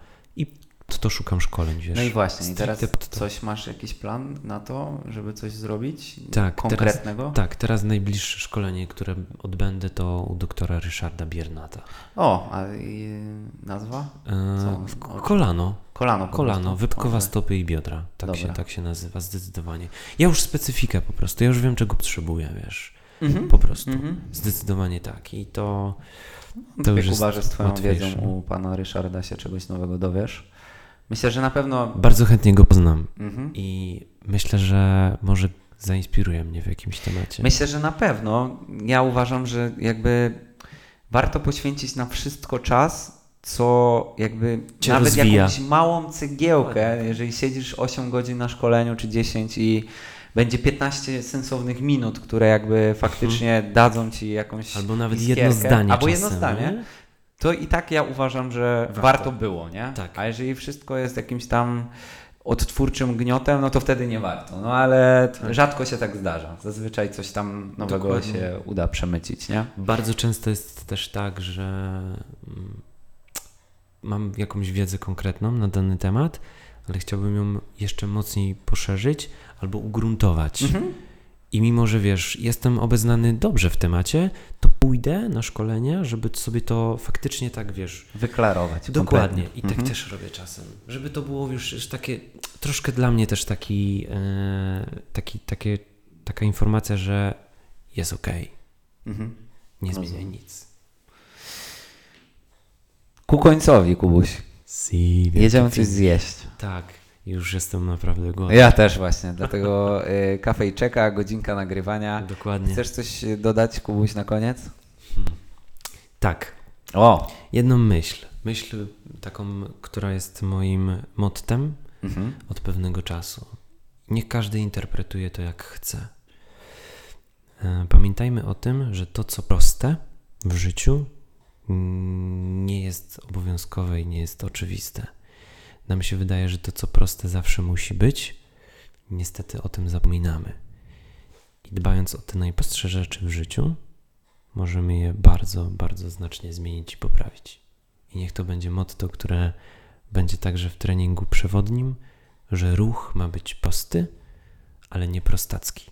to, to szukam szkoleń, wiesz. No i właśnie, i teraz coś masz jakiś plan na to, żeby coś zrobić Tak, konkretnego? Tak, teraz najbliższe szkolenie, które odbędę, to u doktora Ryszarda Biernata. O, a nazwa? E, kolano, Kolano. kolano, wypkowa stopy i biodra. Tak się, tak się nazywa, zdecydowanie. Ja już specyfikę po prostu, ja już wiem, czego potrzebuję, wiesz. Mhm. Po prostu. Mhm. Zdecydowanie tak. I to, To to Kuba, że z twoją łatwiejsze. wiedzą u pana Ryszarda się czegoś nowego dowiesz. Myślę, że na pewno... bardzo chętnie go poznam. Mhm. I myślę, że może zainspiruje mnie w jakimś temacie. Myślę, że na pewno. Ja uważam, że jakby warto poświęcić na wszystko czas, co jakby Cię nawet rozwija. jakąś małą cegiełkę, jeżeli siedzisz 8 godzin na szkoleniu czy 10 i będzie 15 sensownych minut, które jakby faktycznie dadzą ci jakąś Albo nawet iskierkę, jedno zdanie albo czasem, jedno zdanie, nie? To i tak ja uważam, że warto, Warto. było, nie? Tak. A jeżeli wszystko jest jakimś tam odtwórczym gniotem, no to wtedy nie warto. No ale Tak. rzadko się tak zdarza. Zazwyczaj coś tam nowego Dokładnie. się uda przemycić, nie? Bardzo często jest też tak, że mm, mam jakąś wiedzę konkretną na dany temat, ale chciałbym ją jeszcze mocniej poszerzyć albo ugruntować. Mhm. I mimo, że wiesz, jestem obeznany dobrze w temacie, to pójdę na szkolenia, żeby sobie to faktycznie tak, wiesz, Wyklarować. dokładnie. kompletnie. I tak Mhm. też robię czasem. Żeby to było już, już takie, troszkę dla mnie też taki, e, taki takie, taka informacja, że jest okej, Mhm. nie zmieniaj nic. Ku końcowi, Kubuś. Si, Jedziemy coś zjeść. Tak, już jestem naprawdę głodny. Ja też właśnie, dlatego y, kafejczeka, godzinka nagrywania. Dokładnie. Chcesz coś y, dodać, Kubuś, na koniec? Tak, O! jedną myśl. Myśl taką, która jest moim mottem Mhm. od pewnego czasu. Niech każdy interpretuje to jak chce. E, Pamiętajmy o tym, że to, co proste w życiu, mm, nie jest obowiązkowe i nie jest oczywiste. Nam się wydaje, że to, co proste, zawsze musi być. Niestety o tym zapominamy. I dbając o te najprostsze rzeczy w życiu, możemy je bardzo, bardzo znacznie zmienić i poprawić. I niech to będzie motto, które będzie także w treningu przewodnim, że ruch ma być prosty, ale nie prostacki.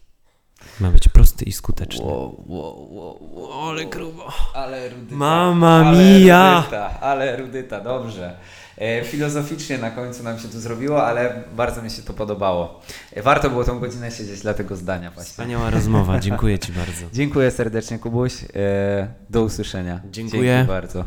Ma być prosty i skuteczny. Wow, wow, wow, wow. Ale grubo. Ale rudyta. Mamma ale mia! Rudyta, ale rudyta, dobrze. E, filozoficznie na końcu nam się tu zrobiło, ale bardzo mi się to podobało. E, warto było tą godzinę siedzieć dla tego zdania właśnie. Wspaniała rozmowa, dziękuję Ci bardzo. Dziękuję serdecznie Kubuś. E, do usłyszenia. Dziękuję. Dzięki bardzo.